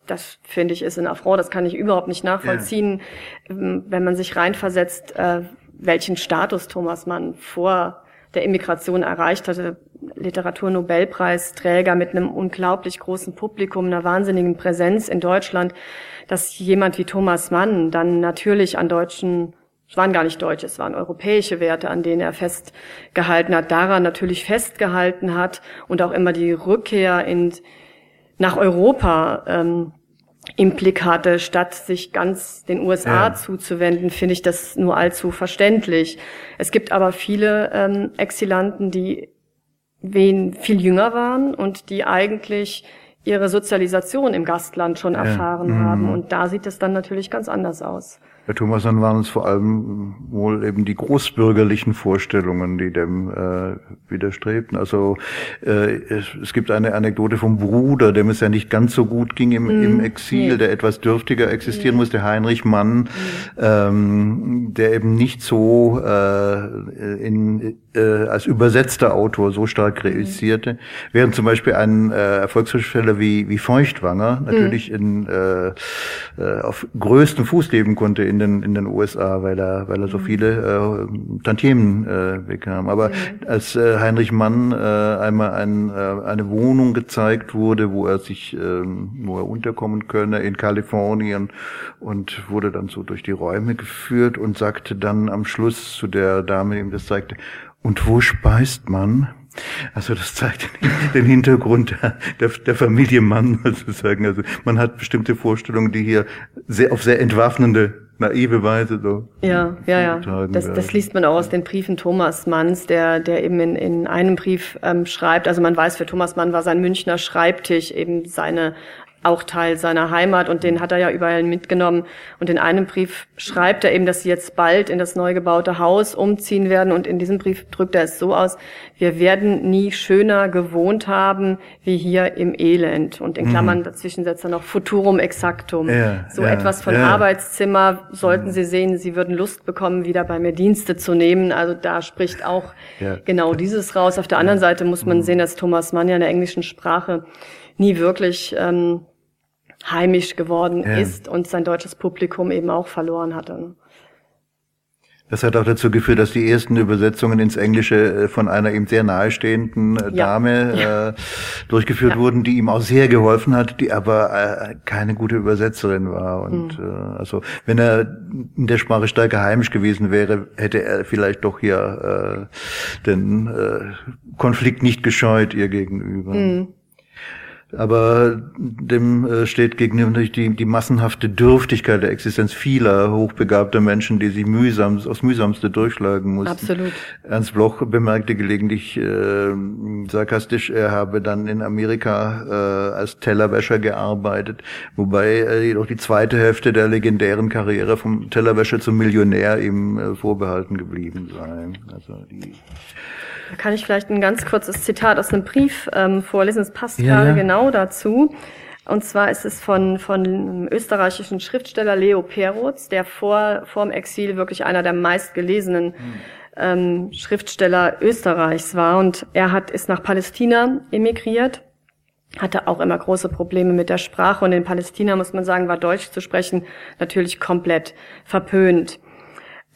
Das finde ich ist in Affront, das kann ich überhaupt nicht nachvollziehen, ja. Ähm, wenn man sich reinversetzt, äh, welchen Status Thomas Mann vor der Immigration erreicht hatte. Literaturnobelpreisträger mit einem unglaublich großen Publikum, einer wahnsinnigen Präsenz in Deutschland, dass jemand wie Thomas Mann dann natürlich an deutschen es waren gar nicht deutsche, es waren europäische Werte, an denen er festgehalten hat, daran natürlich festgehalten hat und auch immer die Rückkehr in, nach Europa ähm, Implikate, statt sich ganz den USA ja. zuzuwenden, finde ich das nur allzu verständlich. Es gibt aber viele ähm, Exilanten, die wen viel jünger waren und die eigentlich ihre Sozialisation im Gastland schon ja. erfahren mhm. haben. Und da sieht es dann natürlich ganz anders aus. Herr Thomas, dann waren es vor allem wohl eben die großbürgerlichen Vorstellungen, die dem äh, widerstrebten. Also äh, es, es, gibt eine Anekdote vom Bruder, dem es ja nicht ganz so gut ging im, mm, im Exil, nee. der etwas dürftiger existieren mm. musste, Heinrich Mann, mm. ähm, der eben nicht so äh, in, äh, als übersetzter Autor so stark realisierte, mhm. während zum Beispiel ein äh, Erfolgsschriftsteller wie, wie Feuchtwanger natürlich in, äh, äh, auf größtem Fuß leben konnte in den, in den USA, weil er, weil er so mhm. viele äh, Tantiemen äh, bekam. Aber mhm. als äh, Heinrich Mann äh, einmal ein, äh, eine Wohnung gezeigt wurde, wo er sich, äh, wo er unterkommen könne in Kalifornien und wurde dann so durch die Räume geführt und sagte dann am Schluss zu der Dame, die ihm das zeigte, und wo speist man? Also das zeigt [laughs] den Hintergrund der, der Familie Mann [laughs] sozusagen. Also man hat bestimmte Vorstellungen, die hier sehr auf sehr entwaffnende naive Weise so. Ja, ja, ja. Das, das liest man auch aus den Briefen Thomas Manns, der, der eben in, in einem Brief ähm, schreibt. Also man weiß, für Thomas Mann war sein Münchner Schreibtisch eben seine auch Teil seiner Heimat und den hat er ja überall mitgenommen. Und in einem Brief schreibt er eben, dass sie jetzt bald in das neu gebaute Haus umziehen werden. Und in diesem Brief drückt er es so aus, wir werden nie schöner gewohnt haben wie hier im Elend. Und in mhm. Klammern dazwischen setzt er noch Futurum exactum. Ja, so ja, etwas von ja. Arbeitszimmer sollten mhm. Sie sehen, Sie würden Lust bekommen, wieder bei mir Dienste zu nehmen. Also da spricht auch genau dieses raus. Auf der anderen Seite muss man mhm. sehen, dass Thomas Mann ja in der englischen Sprache nie wirklich ähm, heimisch geworden ja. ist und sein deutsches Publikum eben auch verloren hatte. Das hat auch dazu geführt, dass die ersten Übersetzungen ins Englische äh, von einer ihm sehr nahestehenden äh, Dame ja. Äh, durchgeführt ja. wurden, die ihm auch sehr geholfen hat, die aber äh, keine gute Übersetzerin war. Und mhm. äh, also wenn er in der Sprache stärker heimisch gewesen wäre, hätte er vielleicht doch hier äh, den äh, Konflikt nicht gescheut ihr gegenüber. Mhm. Aber dem äh, steht gegenüber natürlich die, die massenhafte Dürftigkeit der Existenz vieler hochbegabter Menschen, die sich mühsam, aus mühsamste durchschlagen mussten. Absolut. Ernst Bloch bemerkte gelegentlich äh, sarkastisch, er habe dann in Amerika äh, als Tellerwäscher gearbeitet, wobei äh, jedoch die zweite Hälfte der legendären Karriere vom Tellerwäscher zum Millionär ihm äh, vorbehalten geblieben sei. Also die kann ich vielleicht ein ganz kurzes Zitat aus einem Brief ähm, vorlesen. Es passt ja, gerade ja. genau dazu. Und zwar ist es von, von einem österreichischen Schriftsteller Leo Perutz, der vor, vor dem Exil wirklich einer der meistgelesenen ähm, Schriftsteller Österreichs war. Und er hat, ist nach Palästina emigriert, hatte auch immer große Probleme mit der Sprache. Und in Palästina, muss man sagen, war Deutsch zu sprechen natürlich komplett verpönt.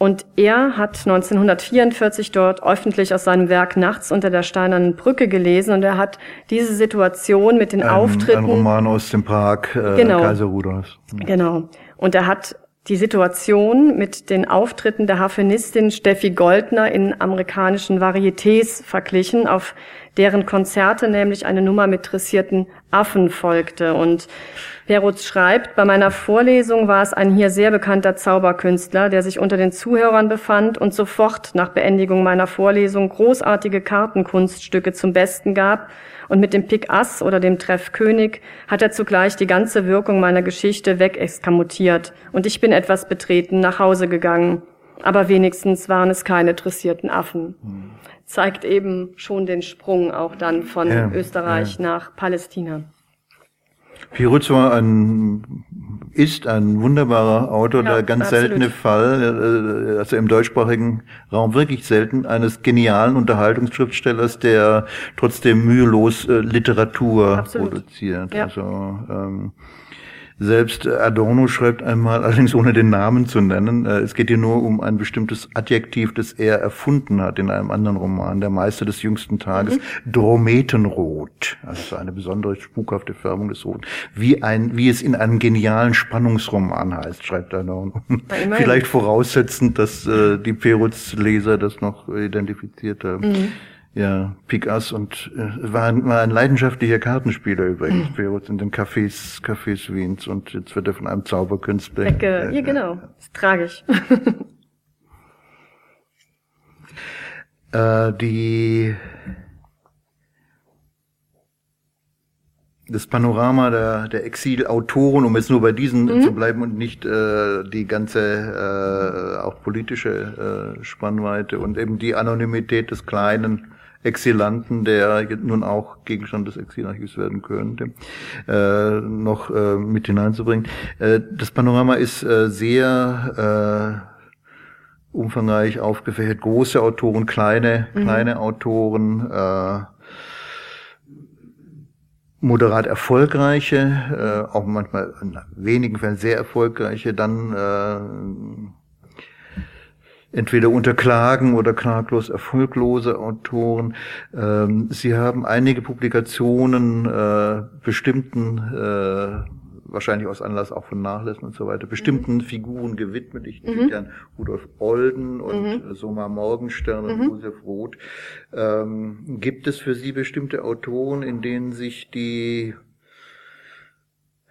Und er hat 1944 dort öffentlich aus seinem Werk Nachts unter der steinernen Brücke gelesen und er hat diese Situation mit den ein, Auftritten. Ein Roman aus dem Park äh, genau, Kaiser Rudolf. Genau. Und er hat die Situation mit den Auftritten der Harfenistin Steffi Goldner in amerikanischen Varietés verglichen, auf deren Konzerte nämlich eine Nummer mit dressierten Affen folgte. Und Perutz schreibt, bei meiner Vorlesung war es ein hier sehr bekannter Zauberkünstler, der sich unter den Zuhörern befand und sofort nach Beendigung meiner Vorlesung großartige Kartenkunststücke zum Besten gab, und mit dem Pik Ass oder dem Treff König hat er zugleich die ganze Wirkung meiner Geschichte wegexkamutiert, und ich bin etwas betreten nach Hause gegangen. Aber wenigstens waren es keine dressierten Affen. Hm. Zeigt eben schon den Sprung auch dann von ja, Österreich ja. nach Palästina. Pirutz war ein, ist ein wunderbarer Autor, ja, der ganz absolut. seltene Fall, äh, also im deutschsprachigen Raum wirklich selten, eines genialen Unterhaltungsschriftstellers, der trotzdem mühelos äh, Literatur absolut. produziert. Ja. Also, ähm, selbst Adorno schreibt einmal, [laughs] allerdings ohne den Namen zu nennen, äh, es geht hier nur um ein bestimmtes Adjektiv, das er erfunden hat in einem anderen Roman, Der Meister des jüngsten Tages, mhm. Drometenrot. Also eine besondere spukhafte Färbung des Roten. Wie ein, wie es in einem genialen Spannungsroman heißt, schreibt Adorno. Vielleicht voraussetzend, dass äh, die Perutz-Leser das noch identifiziert haben. Mhm. Ja, Picass und äh, war, ein, war ein leidenschaftlicher Kartenspieler übrigens, mhm. Perutz in den Cafés, Cafés Wiens und jetzt wird er von einem Zauberkünstler. Ecke, äh, ja genau, ist tragisch. [laughs] äh, die das Panorama der, der Exilautoren, um jetzt nur bei diesen mhm. zu bleiben und nicht äh, die ganze äh, auch politische äh, Spannweite und eben die Anonymität des kleinen Exilanten, der nun auch Gegenstand des Exilarchivs werden könnte, äh, noch äh, mit hineinzubringen. Äh, das Panorama ist äh, sehr äh, umfangreich aufgefächert. Große Autoren, kleine, mhm. kleine Autoren, äh, moderat erfolgreiche, äh, auch manchmal in wenigen Fällen sehr erfolgreiche, dann äh, entweder unter Klagen oder klaglos erfolglose Autoren. Ähm, sie haben einige Publikationen äh, bestimmten äh, wahrscheinlich aus Anlass auch von Nachlässen und so weiter, bestimmten mhm. Figuren gewidmet. Ich denke mhm. an Rudolf Olden und mhm. Soma Morgenstern und mhm. Josef Roth. Ähm, gibt es für Sie bestimmte Autoren, in denen sich die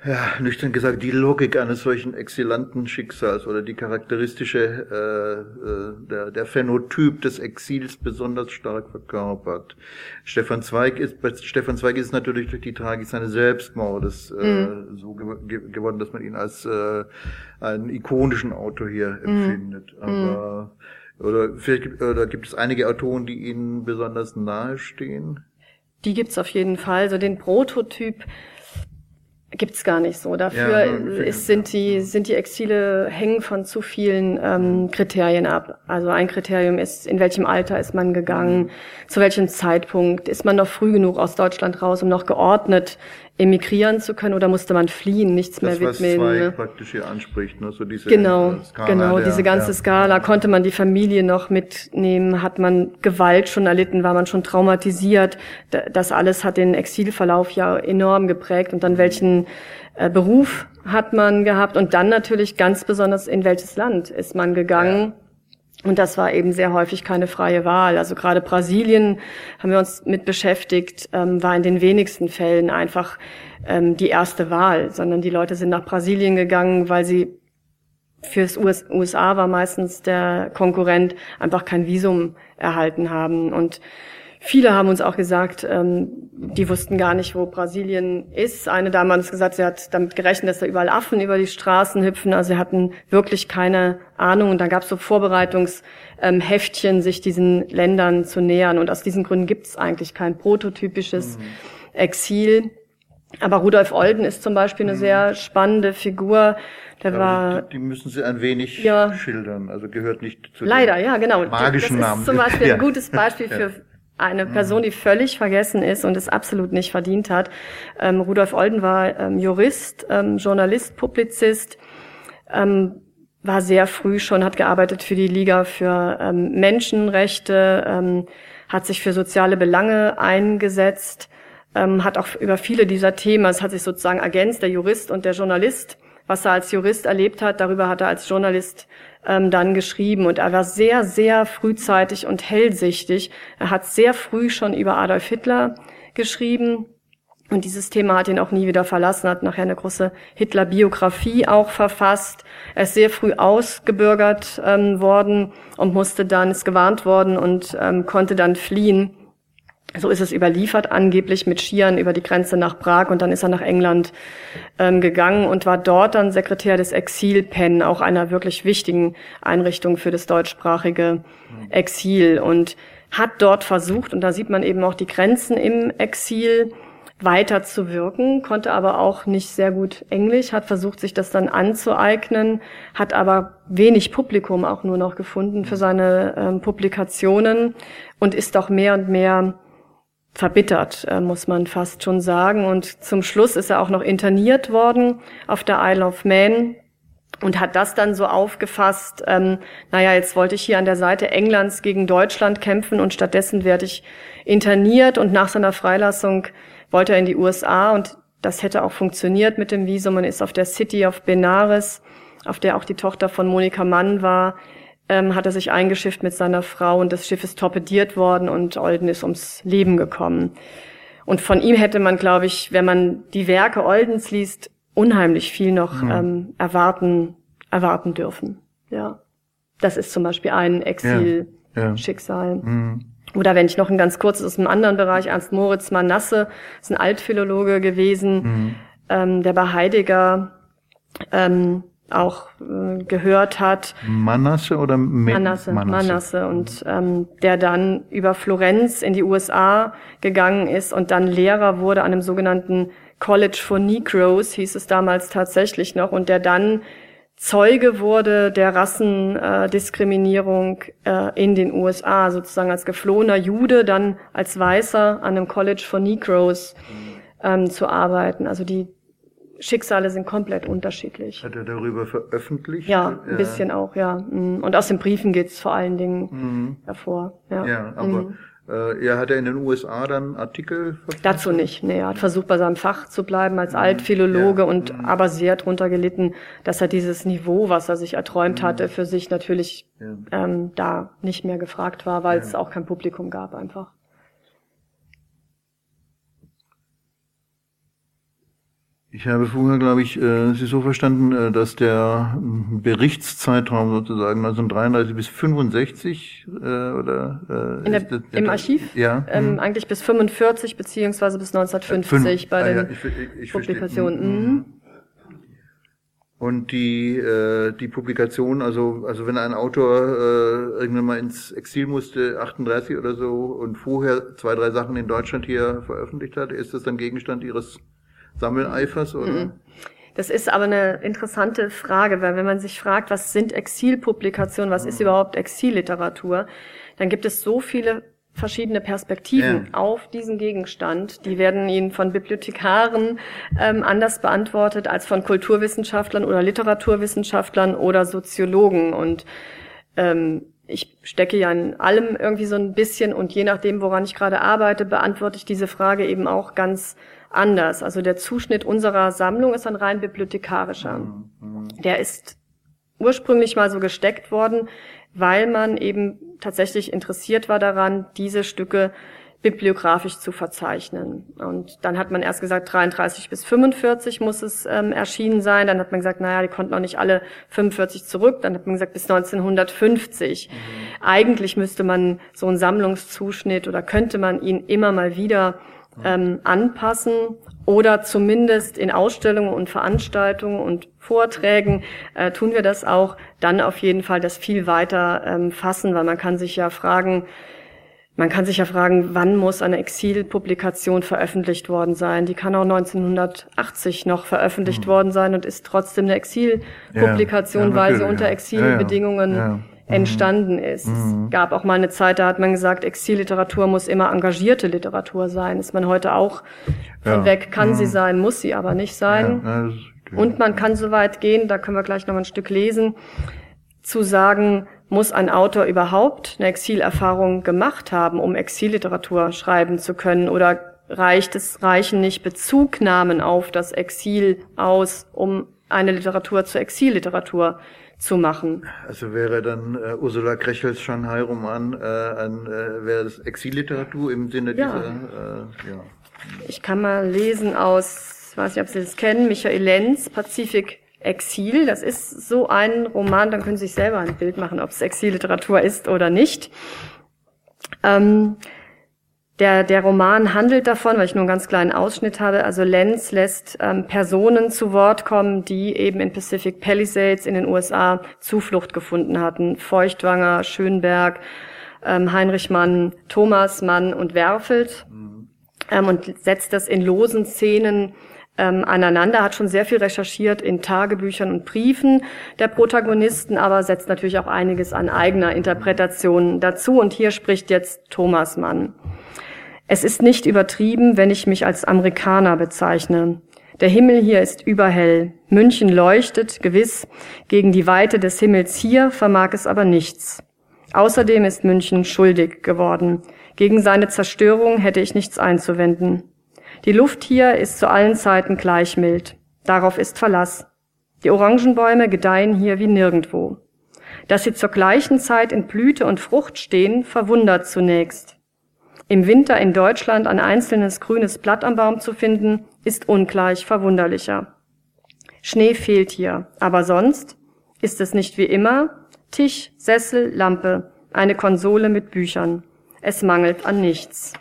ja, nüchtern gesagt, die Logik eines solchen exzellenten Schicksals oder die charakteristische, äh, äh, der, der Phänotyp des Exils besonders stark verkörpert. Stefan Zweig ist, bei Stefan Zweig ist natürlich durch die Tragik seines Selbstmordes äh, mhm. so ge geworden, dass man ihn als äh, einen ikonischen Autor hier mhm. empfindet. Mhm. Aber oder vielleicht oder gibt es einige Autoren, die Ihnen besonders nahe stehen? Die gibt's auf jeden Fall. So den Prototyp gibt's gar nicht so. Dafür ja, ist, sind die sind die Exile hängen von zu vielen ähm, Kriterien ab. Also ein Kriterium ist, in welchem Alter ist man gegangen, mhm. zu welchem Zeitpunkt ist man noch früh genug aus Deutschland raus, um noch geordnet emigrieren zu können oder musste man fliehen, nichts das, mehr widmen. Was zwei praktisch hier anspricht, ne? so diese genau, Skala genau, der, diese ganze ja. Skala. Konnte man die Familie noch mitnehmen? Hat man Gewalt schon erlitten? War man schon traumatisiert? Das alles hat den Exilverlauf ja enorm geprägt. Und dann welchen äh, Beruf hat man gehabt? Und dann natürlich ganz besonders in welches Land ist man gegangen? Ja und das war eben sehr häufig keine freie Wahl. Also gerade Brasilien haben wir uns mit beschäftigt, ähm, war in den wenigsten Fällen einfach ähm, die erste Wahl, sondern die Leute sind nach Brasilien gegangen, weil sie fürs US USA war meistens der Konkurrent einfach kein Visum erhalten haben. Und Viele haben uns auch gesagt, ähm, die wussten gar nicht, wo Brasilien ist. Eine Dame hat uns gesagt, sie hat damit gerechnet, dass da überall Affen über die Straßen hüpfen. Also sie hatten wirklich keine Ahnung. Und da gab es so Vorbereitungsheftchen, ähm, sich diesen Ländern zu nähern. Und aus diesen Gründen gibt es eigentlich kein prototypisches mhm. Exil. Aber Rudolf Olden ist zum Beispiel eine mhm. sehr spannende Figur. Der war, die, die, müssen Sie ein wenig ja, schildern. Also gehört nicht zu leider, ja, genau. magischen das Namen. ist zum Beispiel [laughs] ja. ein gutes Beispiel für eine mhm. Person, die völlig vergessen ist und es absolut nicht verdient hat. Ähm, Rudolf Olden war ähm, Jurist, ähm, Journalist, Publizist, ähm, war sehr früh schon, hat gearbeitet für die Liga für ähm, Menschenrechte, ähm, hat sich für soziale Belange eingesetzt, hat auch über viele dieser Themen, es hat sich sozusagen ergänzt, der Jurist und der Journalist, was er als Jurist erlebt hat, darüber hat er als Journalist ähm, dann geschrieben. Und er war sehr, sehr frühzeitig und hellsichtig. Er hat sehr früh schon über Adolf Hitler geschrieben. Und dieses Thema hat ihn auch nie wieder verlassen, hat nachher eine große Hitler-Biografie auch verfasst. Er ist sehr früh ausgebürgert ähm, worden und musste dann, ist gewarnt worden und ähm, konnte dann fliehen so ist es überliefert, angeblich mit Skiern über die Grenze nach Prag und dann ist er nach England ähm, gegangen und war dort dann Sekretär des Exil-Pen, auch einer wirklich wichtigen Einrichtung für das deutschsprachige Exil und hat dort versucht, und da sieht man eben auch die Grenzen im Exil, weiter zu wirken, konnte aber auch nicht sehr gut Englisch, hat versucht, sich das dann anzueignen, hat aber wenig Publikum auch nur noch gefunden für seine ähm, Publikationen und ist auch mehr und mehr verbittert, äh, muss man fast schon sagen. Und zum Schluss ist er auch noch interniert worden auf der Isle of Man und hat das dann so aufgefasst, ähm, naja, jetzt wollte ich hier an der Seite Englands gegen Deutschland kämpfen und stattdessen werde ich interniert und nach seiner Freilassung wollte er in die USA und das hätte auch funktioniert mit dem Visum und ist auf der City of Benares, auf der auch die Tochter von Monika Mann war, ähm, hat er sich eingeschifft mit seiner Frau und das Schiff ist torpediert worden und Olden ist ums Leben gekommen. Und von ihm hätte man, glaube ich, wenn man die Werke Oldens liest, unheimlich viel noch mhm. ähm, erwarten, erwarten dürfen. Ja. Das ist zum Beispiel ein Exil-Schicksal. Ja. Ja. Mhm. Oder wenn ich noch ein ganz kurzes aus einem anderen Bereich, Ernst Moritz Manasse, ist ein Altphilologe gewesen, mhm. ähm, der bei Heidegger ähm, auch äh, gehört hat. Manasse oder Me Manasse, Manasse, Manasse. Und ähm, der dann über Florenz in die USA gegangen ist und dann Lehrer wurde an einem sogenannten College for Negroes, hieß es damals tatsächlich noch, und der dann Zeuge wurde der Rassendiskriminierung äh, in den USA, sozusagen als geflohener Jude, dann als Weißer an einem College for Negroes ähm, zu arbeiten. Also die Schicksale sind komplett unterschiedlich. Hat er darüber veröffentlicht? Ja, ein ja. bisschen auch, ja. Mhm. Und aus den Briefen geht es vor allen Dingen mhm. hervor. Ja, ja aber mhm. Äh, er hat er in den USA dann Artikel verfasst? Dazu nicht. Nee, er hat versucht, bei seinem Fach zu bleiben als mhm. Altphilologe ja. und mhm. aber sehr drunter gelitten, dass er dieses Niveau, was er sich erträumt mhm. hatte, für sich natürlich ja. ähm, da nicht mehr gefragt war, weil ja. es auch kein Publikum gab einfach. Ich habe vorher, glaube ich, äh, Sie so verstanden, äh, dass der Berichtszeitraum sozusagen 1933 bis 65 äh, oder äh, der, der, im Archiv? Ja. Ähm, mhm. Eigentlich bis 45 beziehungsweise bis 1950 bei ah, den ja, ich, ich, Publikationen. Mhm. mhm. Und die äh, die Publikation, also also wenn ein Autor äh, irgendwann mal ins Exil musste, 38 oder so, und vorher zwei drei Sachen in Deutschland hier veröffentlicht hat, ist das dann Gegenstand Ihres Sammeleifers, oder? Mhm. Das ist aber eine interessante Frage, weil wenn man sich fragt, was sind Exilpublikationen, was ist mhm. überhaupt Exilliteratur, dann gibt es so viele verschiedene Perspektiven ja. auf diesen Gegenstand. Die werden Ihnen von Bibliothekaren ähm, anders beantwortet als von Kulturwissenschaftlern oder Literaturwissenschaftlern oder Soziologen. Und ähm, ich stecke ja in allem irgendwie so ein bisschen und je nachdem, woran ich gerade arbeite, beantworte ich diese Frage eben auch ganz anders. Also der Zuschnitt unserer Sammlung ist ein rein bibliothekarischer. Mhm. Der ist ursprünglich mal so gesteckt worden, weil man eben tatsächlich interessiert war daran, diese Stücke bibliografisch zu verzeichnen. Und dann hat man erst gesagt, 33 bis 45 muss es ähm, erschienen sein. Dann hat man gesagt, naja, die konnten auch nicht alle 45 zurück. Dann hat man gesagt, bis 1950. Mhm. Eigentlich müsste man so einen Sammlungszuschnitt oder könnte man ihn immer mal wieder ähm, anpassen oder zumindest in Ausstellungen und Veranstaltungen und Vorträgen äh, tun wir das auch, dann auf jeden Fall das viel weiter ähm, fassen, weil man kann sich ja fragen, man kann sich ja fragen, wann muss eine Exilpublikation veröffentlicht worden sein? Die kann auch 1980 noch veröffentlicht mhm. worden sein und ist trotzdem eine Exilpublikation, ja, ja, weil sie unter Exilbedingungen. Entstanden ist. Mhm. Es gab auch mal eine Zeit, da hat man gesagt, Exilliteratur muss immer engagierte Literatur sein. Ist man heute auch von ja. weg, kann mhm. sie sein, muss sie aber nicht sein. Ja, Und man kann so weit gehen, da können wir gleich noch ein Stück lesen, zu sagen, muss ein Autor überhaupt eine Exilerfahrung gemacht haben, um Exilliteratur schreiben zu können? Oder reicht es, reichen nicht Bezugnahmen auf das Exil aus, um eine Literatur zur Exilliteratur zu machen. Also wäre dann äh, Ursula Krechels Shanghai-Roman äh, ein, äh, wäre das Exilliteratur im Sinne ja. dieser, äh, ja. Ich kann mal lesen aus, weiß nicht, ob Sie das kennen, Michael Lenz, Pazifik Exil. Das ist so ein Roman, dann können Sie sich selber ein Bild machen, ob es Exilliteratur ist oder nicht. Ähm, der, der Roman handelt davon, weil ich nur einen ganz kleinen Ausschnitt habe. Also Lenz lässt ähm, Personen zu Wort kommen, die eben in Pacific Palisades in den USA Zuflucht gefunden hatten. Feuchtwanger, Schönberg, ähm, Heinrich Mann, Thomas Mann und Werfelt. Mhm. Ähm, und setzt das in losen Szenen ähm, aneinander, hat schon sehr viel recherchiert in Tagebüchern und Briefen der Protagonisten, aber setzt natürlich auch einiges an eigener Interpretation dazu. Und hier spricht jetzt Thomas Mann. Es ist nicht übertrieben, wenn ich mich als Amerikaner bezeichne. Der Himmel hier ist überhell. München leuchtet, gewiss, gegen die Weite des Himmels hier vermag es aber nichts. Außerdem ist München schuldig geworden. Gegen seine Zerstörung hätte ich nichts einzuwenden. Die Luft hier ist zu allen Zeiten gleich mild. Darauf ist Verlass. Die Orangenbäume gedeihen hier wie nirgendwo. Dass sie zur gleichen Zeit in Blüte und Frucht stehen, verwundert zunächst. Im Winter in Deutschland ein einzelnes grünes Blatt am Baum zu finden, ist ungleich verwunderlicher. Schnee fehlt hier, aber sonst ist es nicht wie immer Tisch, Sessel, Lampe, eine Konsole mit Büchern. Es mangelt an nichts.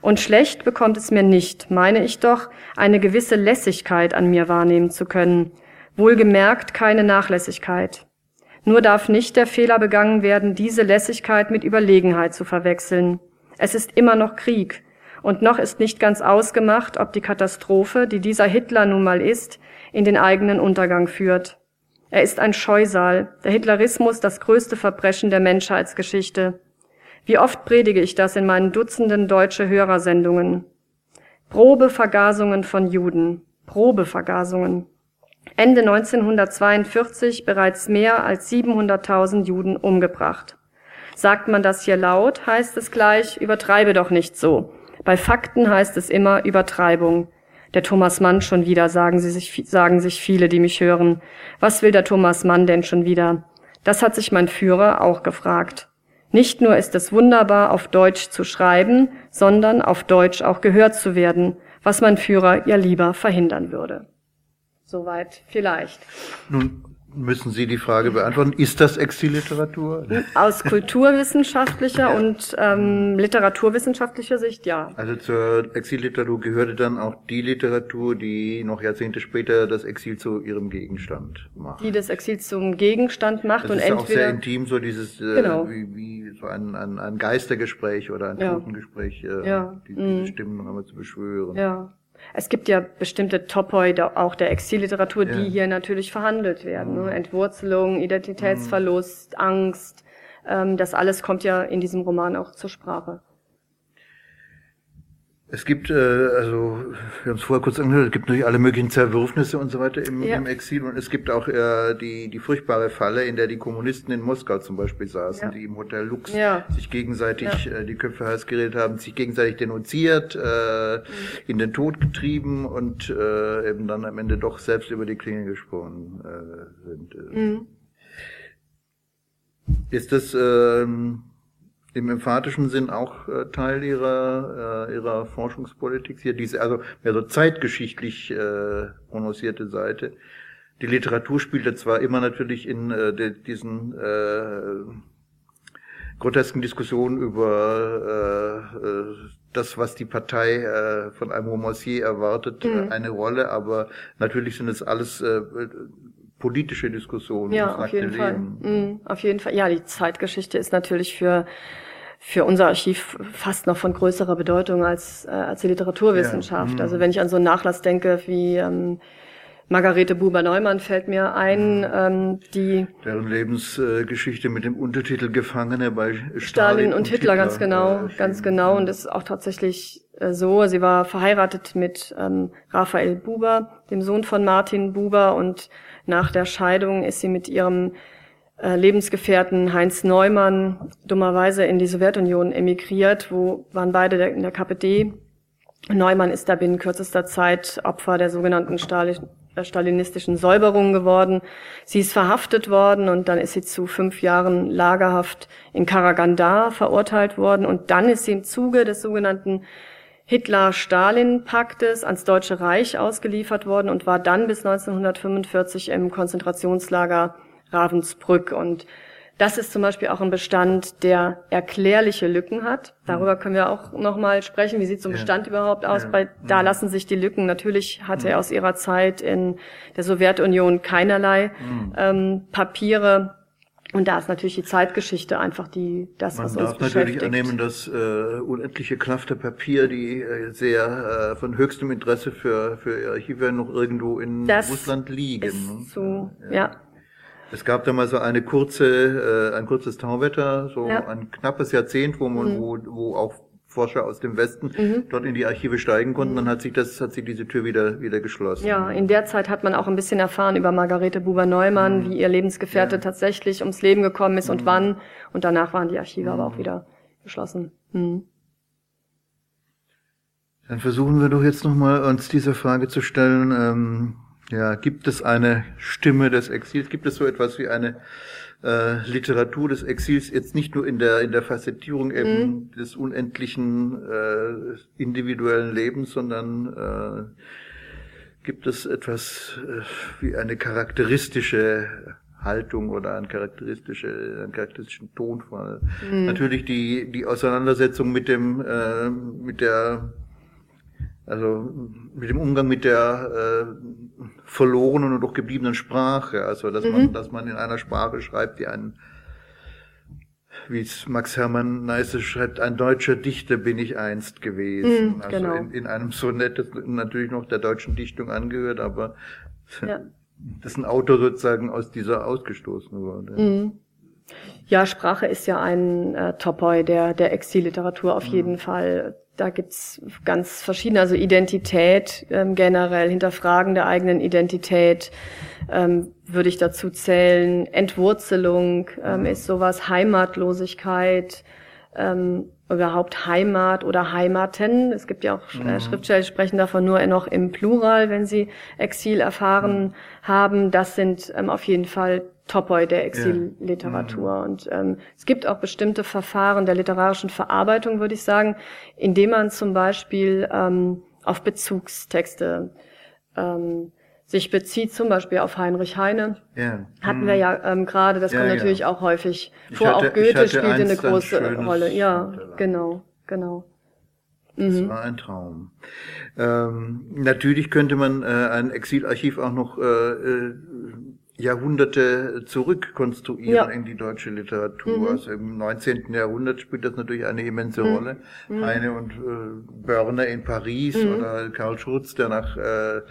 Und schlecht bekommt es mir nicht, meine ich doch, eine gewisse Lässigkeit an mir wahrnehmen zu können, wohlgemerkt keine Nachlässigkeit. Nur darf nicht der Fehler begangen werden, diese Lässigkeit mit Überlegenheit zu verwechseln. Es ist immer noch Krieg. Und noch ist nicht ganz ausgemacht, ob die Katastrophe, die dieser Hitler nun mal ist, in den eigenen Untergang führt. Er ist ein Scheusal, der Hitlerismus das größte Verbrechen der Menschheitsgeschichte. Wie oft predige ich das in meinen Dutzenden deutsche Hörersendungen. Probevergasungen von Juden. Probevergasungen. Ende 1942 bereits mehr als 700.000 Juden umgebracht. Sagt man das hier laut, heißt es gleich, übertreibe doch nicht so. Bei Fakten heißt es immer Übertreibung. Der Thomas Mann schon wieder, sagen, sie sich, sagen sich viele, die mich hören. Was will der Thomas Mann denn schon wieder? Das hat sich mein Führer auch gefragt. Nicht nur ist es wunderbar, auf Deutsch zu schreiben, sondern auf Deutsch auch gehört zu werden, was mein Führer ja lieber verhindern würde. Soweit vielleicht. Nun müssen Sie die Frage beantworten, ist das Exilliteratur? Aus kulturwissenschaftlicher und ähm, literaturwissenschaftlicher Sicht ja. Also zur Exilliteratur gehörte dann auch die Literatur, die noch Jahrzehnte später das Exil zu ihrem Gegenstand macht. Die das Exil zum Gegenstand macht das und ist entweder... auch sehr intim, so dieses, äh, Genau. wie, wie so ein, ein, ein Geistergespräch oder ein Ja. Totengespräch, äh, Ja. die, Mhm. diese Stimmen noch einmal zu beschwören. Ja. Es gibt ja bestimmte Topoi auch der Exilliteratur, die Ja. Mhm. hier natürlich verhandelt werden. Ne? Entwurzelung, Identitätsverlust, Angst. Ähm, das alles kommt ja in diesem Roman auch zur Sprache. Es gibt, äh, also, wir haben es vorher kurz angehört, es gibt natürlich alle möglichen Zerwürfnisse und so weiter im, Ja. im Exil und es gibt auch äh, die, die furchtbare Falle, in der die Kommunisten in Moskau zum Beispiel saßen, Ja. die im Hotel Lux Ja. sich gegenseitig äh, die Köpfe heiß geredet haben, sich gegenseitig denunziert, äh, in den Tod getrieben und äh, eben dann am Ende doch selbst über die Klinge gesprungen äh, sind. Äh, Mhm. Ist das ähm, im emphatischen Sinn auch äh, Teil ihrer, äh, ihrer Forschungspolitik hier, diese, also mehr so zeitgeschichtlich äh, prononcierte Seite. Die Literatur spielte zwar immer natürlich in äh, de, diesen äh, grotesken Diskussionen über äh, äh, das, was die Partei äh, von einem Romancier erwartet, Mhm. äh, eine Rolle, aber natürlich sind es alles äh, politische Diskussionen. Ja, auf jeden Fall. Leben. Mhm, auf jeden Fall. Ja, die Zeitgeschichte ist natürlich für für unser Archiv fast noch von größerer Bedeutung als äh, als die Literaturwissenschaft. Ja, mhm. Also wenn ich an so einen Nachlass denke wie ähm, Margarete Buber-Neumann fällt mir ein, ähm, die Deren Lebensgeschichte mit dem Untertitel Gefangene bei Stalin, Stalin und Hitler, ganz genau, äh, ganz genau. Und das ist auch tatsächlich äh, so. Sie war verheiratet mit ähm, Raphael Buber, dem Sohn von Martin Buber. Und nach der Scheidung ist sie mit ihrem Lebensgefährten Heinz Neumann dummerweise in die Sowjetunion emigriert, wo waren beide in der KPD. Neumann ist da binnen kürzester Zeit Opfer der sogenannten äh, stalinistischen Säuberung geworden. Sie ist verhaftet worden und dann ist sie zu fünf Jahren Lagerhaft in Karagandar verurteilt worden und dann ist sie im Zuge des sogenannten Hitler-Stalin-Paktes ans Deutsche Reich ausgeliefert worden und war dann bis 1945 im Konzentrationslager Ravensbrück und das ist zum Beispiel auch ein Bestand, der erklärliche Lücken hat. Darüber können wir auch nochmal sprechen. Wie sieht so ein Ja. Bestand überhaupt aus? Ja. Bei, da Mhm. lassen sich die Lücken. Natürlich hatte er aus ihrer Zeit in der Sowjetunion keinerlei Mhm. ähm, Papiere. Und da ist natürlich die Zeitgeschichte einfach die, das, Man was uns darf natürlich beschäftigt. annehmen, dass äh, unendliche Klafter Papier, die äh, sehr äh, von höchstem Interesse für, für Archive noch irgendwo in Das Russland liegen. ist ne? so, ja. Es gab da mal so eine kurze, äh, ein kurzes Tauwetter, so Ja. ein knappes Jahrzehnt, wo man, wo, wo auch Forscher aus dem Westen Mhm. dort in die Archive steigen konnten. Dann hat sich das, hat sich diese Tür wieder, wieder geschlossen. Ja, in der Zeit hat man auch ein bisschen erfahren über Margarete Buber-Neumann, wie ihr Lebensgefährte Ja. tatsächlich ums Leben gekommen ist und wann. Und danach waren die Archive aber auch wieder geschlossen. Hm. Dann versuchen wir doch jetzt nochmal uns dieser Frage zu stellen. Ähm, ja, gibt es eine Stimme des Exils? Gibt es so etwas wie eine äh, Literatur des Exils? Jetzt nicht nur in der in der Facettierung eben des unendlichen äh, individuellen Lebens, sondern äh, gibt es etwas äh, wie eine charakteristische Haltung oder einen, charakteristische, einen charakteristischen Tonfall. Natürlich die, die Auseinandersetzung mit dem, äh, mit der, also mit dem Umgang mit der äh, verlorenen und doch gebliebenen Sprache. Also dass man, dass man in einer Sprache schreibt, die einen wie es Max Hermann Neisse schreibt, ein deutscher Dichter bin ich einst gewesen. Mhm, also genau. in, in einem Sonett, das natürlich noch der deutschen Dichtung angehört, aber Ja. [laughs] das ein Autor sozusagen aus dieser ausgestoßen wurde. Mhm. Ja, Sprache ist ja ein äh, Topoi der, der Exilliteratur auf mhm. jeden Fall. Da gibt's ganz verschiedene, also Identität ähm, generell, Hinterfragen der eigenen Identität ähm, würde ich dazu zählen. Entwurzelung ähm, mhm. ist sowas, Heimatlosigkeit, ähm, überhaupt Heimat oder Heimaten. Es gibt ja auch äh, mhm. Schriftsteller, die sprechen davon nur noch im Plural, wenn sie Exil erfahren mhm. haben. Das sind ähm, auf jeden Fall Topoi der Exilliteratur. Ja. Mhm. Und ähm, es gibt auch bestimmte Verfahren der literarischen Verarbeitung, würde ich sagen, indem man zum Beispiel ähm, auf Bezugstexte ähm, sich bezieht, zum Beispiel auf Heinrich Heine. Ja. Hatten wir mhm. ja ähm, gerade, das ja, kommt natürlich ja. auch häufig vor. Hatte, auch Goethe spielte eine große Rolle. Ja, genau, genau. Das mhm. war ein Traum. Ähm, natürlich könnte man äh, ein Exilarchiv auch noch äh, äh Jahrhunderte zurückkonstruieren ja. in die deutsche Literatur. Mhm. Also im 19. Jahrhundert spielt das natürlich eine immense mhm. Rolle. Mhm. Heine und äh, Börner in Paris mhm. oder Karl Schurz, der nach äh,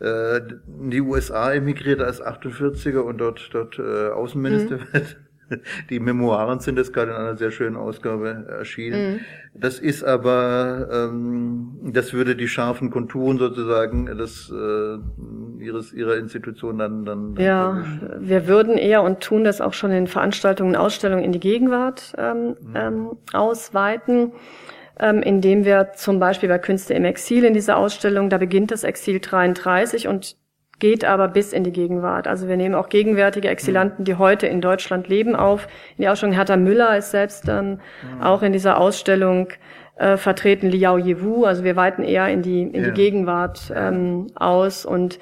äh, in die USA emigriert als 48er und dort dort äh, Außenminister mhm. wird. [laughs] Die Memoiren sind jetzt gerade in einer sehr schönen Ausgabe erschienen. Mhm. Das ist aber, ähm, das würde die scharfen Konturen sozusagen des, äh, ihres, ihrer Institution dann, dann, Ja, wir würden eher und tun das auch schon in Veranstaltungen, Ausstellungen in die Gegenwart ähm, mhm. ähm, ausweiten. Ähm, indem wir zum Beispiel bei Künste im Exil in dieser Ausstellung, da beginnt das Exil 33 und geht aber bis in die Gegenwart. Also wir nehmen auch gegenwärtige Exilanten, die heute in Deutschland leben, auf. In die Ausstellung Hertha Müller ist selbst ähm, auch in dieser Ausstellung äh, vertreten, Liao Yewu. Also wir weiten eher in die, in ja. die Gegenwart ähm, aus und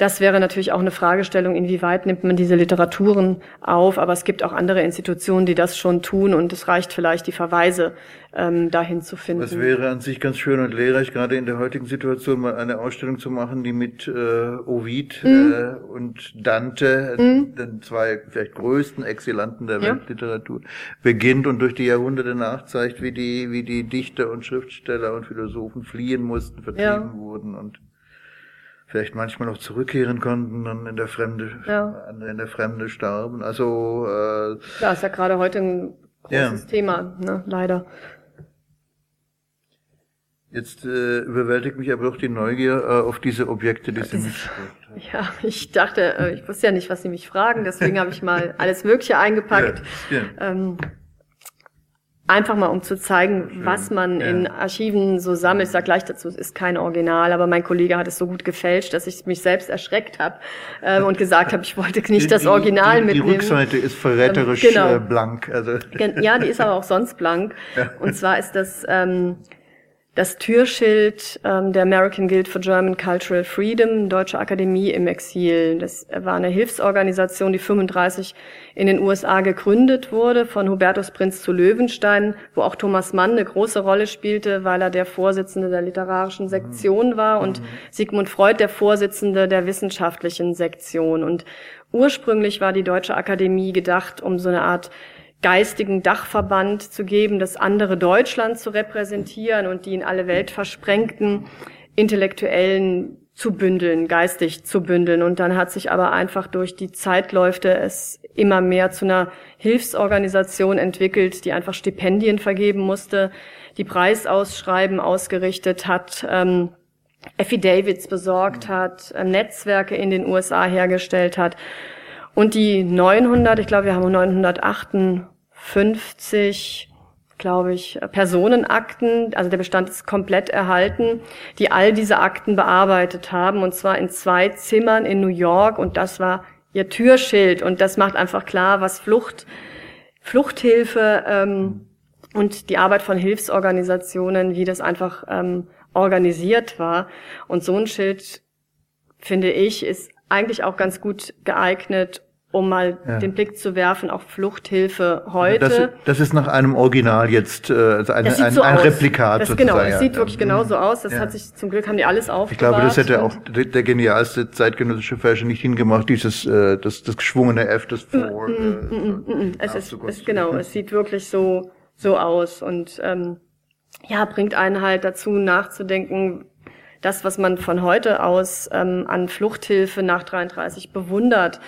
das wäre natürlich auch eine Fragestellung, inwieweit nimmt man diese Literaturen auf. Aber es gibt auch andere Institutionen, die das schon tun und es reicht vielleicht, die Verweise ähm, dahin zu finden. Es wäre an sich ganz schön und lehrreich, gerade in der heutigen Situation mal eine Ausstellung zu machen, die mit äh, Ovid mhm. äh, und Dante, mhm. den zwei vielleicht größten Exilanten der ja. Weltliteratur, beginnt und durch die Jahrhunderte nachzeigt, wie die, wie die Dichter und Schriftsteller und Philosophen fliehen mussten, vertrieben ja. wurden und vielleicht manchmal noch zurückkehren konnten und in der Fremde, ja. in der Fremde starben. Also äh, ja, ist ja gerade heute ein großes ja. Thema, ne? leider. Jetzt äh, überwältigt mich aber doch die Neugier äh, auf diese Objekte, die Sie mitgebracht haben. [laughs] Ja, ich dachte, äh, ich wusste ja nicht, was Sie mich fragen, deswegen habe ich mal [laughs] alles Mögliche eingepackt. Ja, ja. Ähm, Einfach mal, um zu zeigen, was man ja. in Archiven so sammelt. Ich sage gleich dazu, es ist kein Original, aber mein Kollege hat es so gut gefälscht, dass ich mich selbst erschreckt habe ähm, und gesagt habe, ich wollte nicht die, das Original die, die, mitnehmen. Die Rückseite ist verräterisch ähm, genau. Äh, blank. Also. Ja, die ist aber auch sonst blank. Ja. Und zwar ist das ähm, das Türschild ähm, der American Guild for German Cultural Freedom, Deutsche Akademie im Exil. Das war eine Hilfsorganisation, die 35 in den USA gegründet wurde, von Hubertus Prinz zu Löwenstein, wo auch Thomas Mann eine große Rolle spielte, weil er der Vorsitzende der literarischen Sektion war und mhm. Sigmund Freud der Vorsitzende der wissenschaftlichen Sektion. Und ursprünglich war die Deutsche Akademie gedacht, um so eine Art geistigen Dachverband zu geben, das andere Deutschland zu repräsentieren und die in alle Welt versprengten Intellektuellen zu bündeln, geistig zu bündeln. Und dann hat sich aber einfach durch die Zeitläufe es immer mehr zu einer Hilfsorganisation entwickelt, die einfach Stipendien vergeben musste, die Preisausschreiben ausgerichtet hat, ähm, Affidavits besorgt hat, äh, Netzwerke in den USA hergestellt hat. Und die 900, ich glaube, wir haben 958, glaube ich, Personenakten, also der Bestand ist komplett erhalten, die all diese Akten bearbeitet haben, und zwar in zwei Zimmern in New York, und das war ihr Türschild, und das macht einfach klar, was Flucht, Fluchthilfe ähm, und die Arbeit von Hilfsorganisationen, wie das einfach ähm, organisiert war. Und so ein Schild, finde ich, ist eigentlich auch ganz gut geeignet, um mal ja. den Blick zu werfen auf Fluchthilfe heute. Das, das ist nach einem Original jetzt, äh, also eine, ein, so ein Replikat das, sozusagen. Genau, es sieht wirklich genau so aus. Das ja. hat sich zum Glück haben die alles aufbewahrt. Ich glaube, das hätte auch der, der genialste zeitgenössische Fashion nicht hingemacht, dieses äh, das, das geschwungene F, das vor. Mm, mm, mm, mm, es ist, es, genau, es sieht wirklich so so aus und ähm, ja bringt einen halt dazu nachzudenken, das, was man von heute aus ähm, an Fluchthilfe nach 33 bewundert,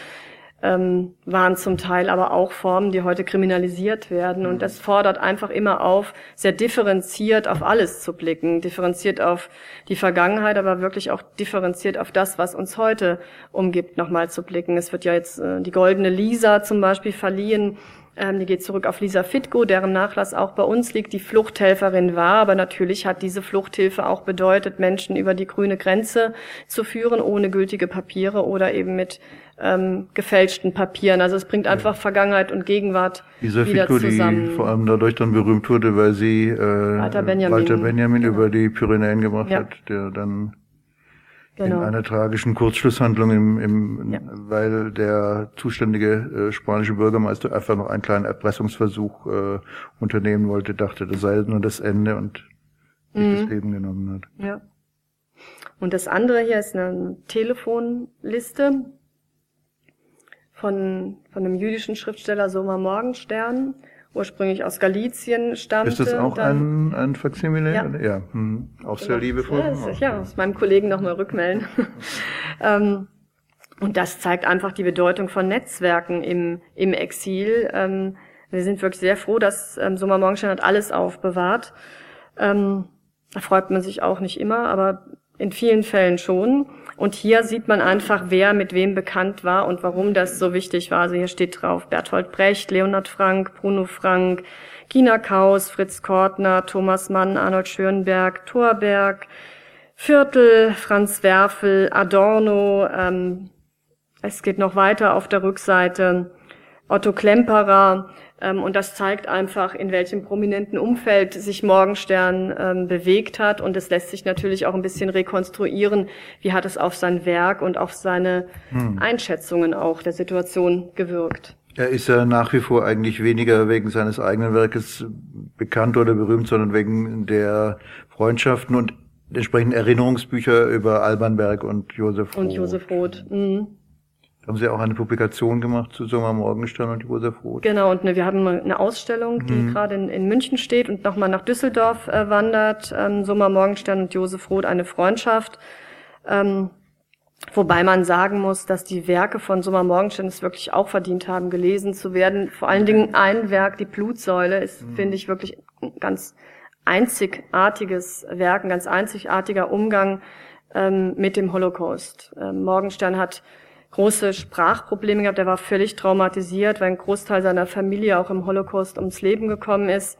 ähm, waren zum Teil aber auch Formen, die heute kriminalisiert werden. Und das fordert einfach immer auf, sehr differenziert auf alles zu blicken, differenziert auf die Vergangenheit, aber wirklich auch differenziert auf das, was uns heute umgibt, nochmal zu blicken. Es wird ja jetzt äh, die goldene Lisa zum Beispiel verliehen. Ähm, die geht zurück auf Lisa Fitko, deren Nachlass auch bei uns liegt, die Fluchthelferin war. Aber natürlich hat diese Fluchthilfe auch bedeutet, Menschen über die grüne Grenze zu führen, ohne gültige Papiere oder eben mit ähm, gefälschten Papieren. Also es bringt einfach ja. Vergangenheit und Gegenwart Lisa wieder Fitko, zusammen. die vor allem dadurch dann berühmt wurde, weil sie äh, Walter Benjamin, Walter Benjamin genau. über die Pyrenäen gebracht ja. hat, der dann genau. in einer tragischen Kurzschlusshandlung, im, im, ja. weil der zuständige äh, spanische Bürgermeister einfach noch einen kleinen Erpressungsversuch äh, unternehmen wollte, dachte, das sei nur das Ende und sich mhm. das Leben genommen hat. Ja. Und das andere hier ist eine Telefonliste von, von einem jüdischen Schriftsteller Soma Morgenstern, ursprünglich aus Galizien stammte. Ist das auch dann, ein, ein Faksimile? Ja. ja. Hm. Auch sehr genau. liebevoll. Ja, ist, ja, aus meinem Kollegen nochmal rückmelden. [laughs] ähm, und das zeigt einfach die Bedeutung von Netzwerken im, im Exil. Ähm, wir sind wirklich sehr froh, dass ähm, Soma Morgenstern hat alles aufbewahrt. Ähm, da freut man sich auch nicht immer, aber in vielen Fällen schon. Und hier sieht man einfach, wer mit wem bekannt war und warum das so wichtig war. Also hier steht drauf Berthold Brecht, Leonhard Frank, Bruno Frank, Gina Kaus, Fritz Kortner, Thomas Mann, Arnold Schönberg, Thorberg, Viertel, Franz Werfel, Adorno. Ähm, es geht noch weiter auf der Rückseite. Otto Klemperer, und das zeigt einfach, in welchem prominenten Umfeld sich Morgenstern ähm, bewegt hat. Und es lässt sich natürlich auch ein bisschen rekonstruieren, wie hat es auf sein Werk und auf seine hm. Einschätzungen auch der Situation gewirkt. Er ist ja nach wie vor eigentlich weniger wegen seines eigenen Werkes bekannt oder berühmt, sondern wegen der Freundschaften und entsprechenden Erinnerungsbücher über Alban Berg und Josef Roth. Und Josef Roth. Mhm haben Sie auch eine Publikation gemacht zu Sommer Morgenstern und Josef Roth? Genau, und ne, wir haben eine Ausstellung, die mhm. gerade in, in, München steht und nochmal nach Düsseldorf äh, wandert. Ähm, Sommer Morgenstern und Josef Roth, eine Freundschaft. Ähm, wobei man sagen muss, dass die Werke von Sommer Morgenstern es wirklich auch verdient haben, gelesen zu werden. Vor allen Dingen ein Werk, die Blutsäule, ist, mhm. finde ich, wirklich ein ganz einzigartiges Werk, ein ganz einzigartiger Umgang ähm, mit dem Holocaust. Ähm, Morgenstern hat große Sprachprobleme gehabt. Er war völlig traumatisiert, weil ein Großteil seiner Familie auch im Holocaust ums Leben gekommen ist.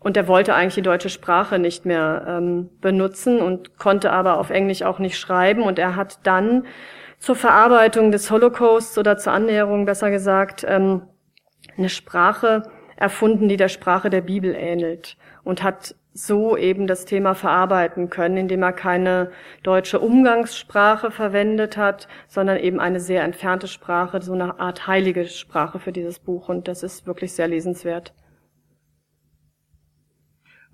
Und er wollte eigentlich die deutsche Sprache nicht mehr ähm, benutzen und konnte aber auf Englisch auch nicht schreiben. Und er hat dann zur Verarbeitung des Holocausts oder zur Annäherung, besser gesagt, ähm, eine Sprache erfunden, die der Sprache der Bibel ähnelt und hat so eben das Thema verarbeiten können, indem er keine deutsche Umgangssprache verwendet hat, sondern eben eine sehr entfernte Sprache, so eine Art heilige Sprache für dieses Buch. Und das ist wirklich sehr lesenswert.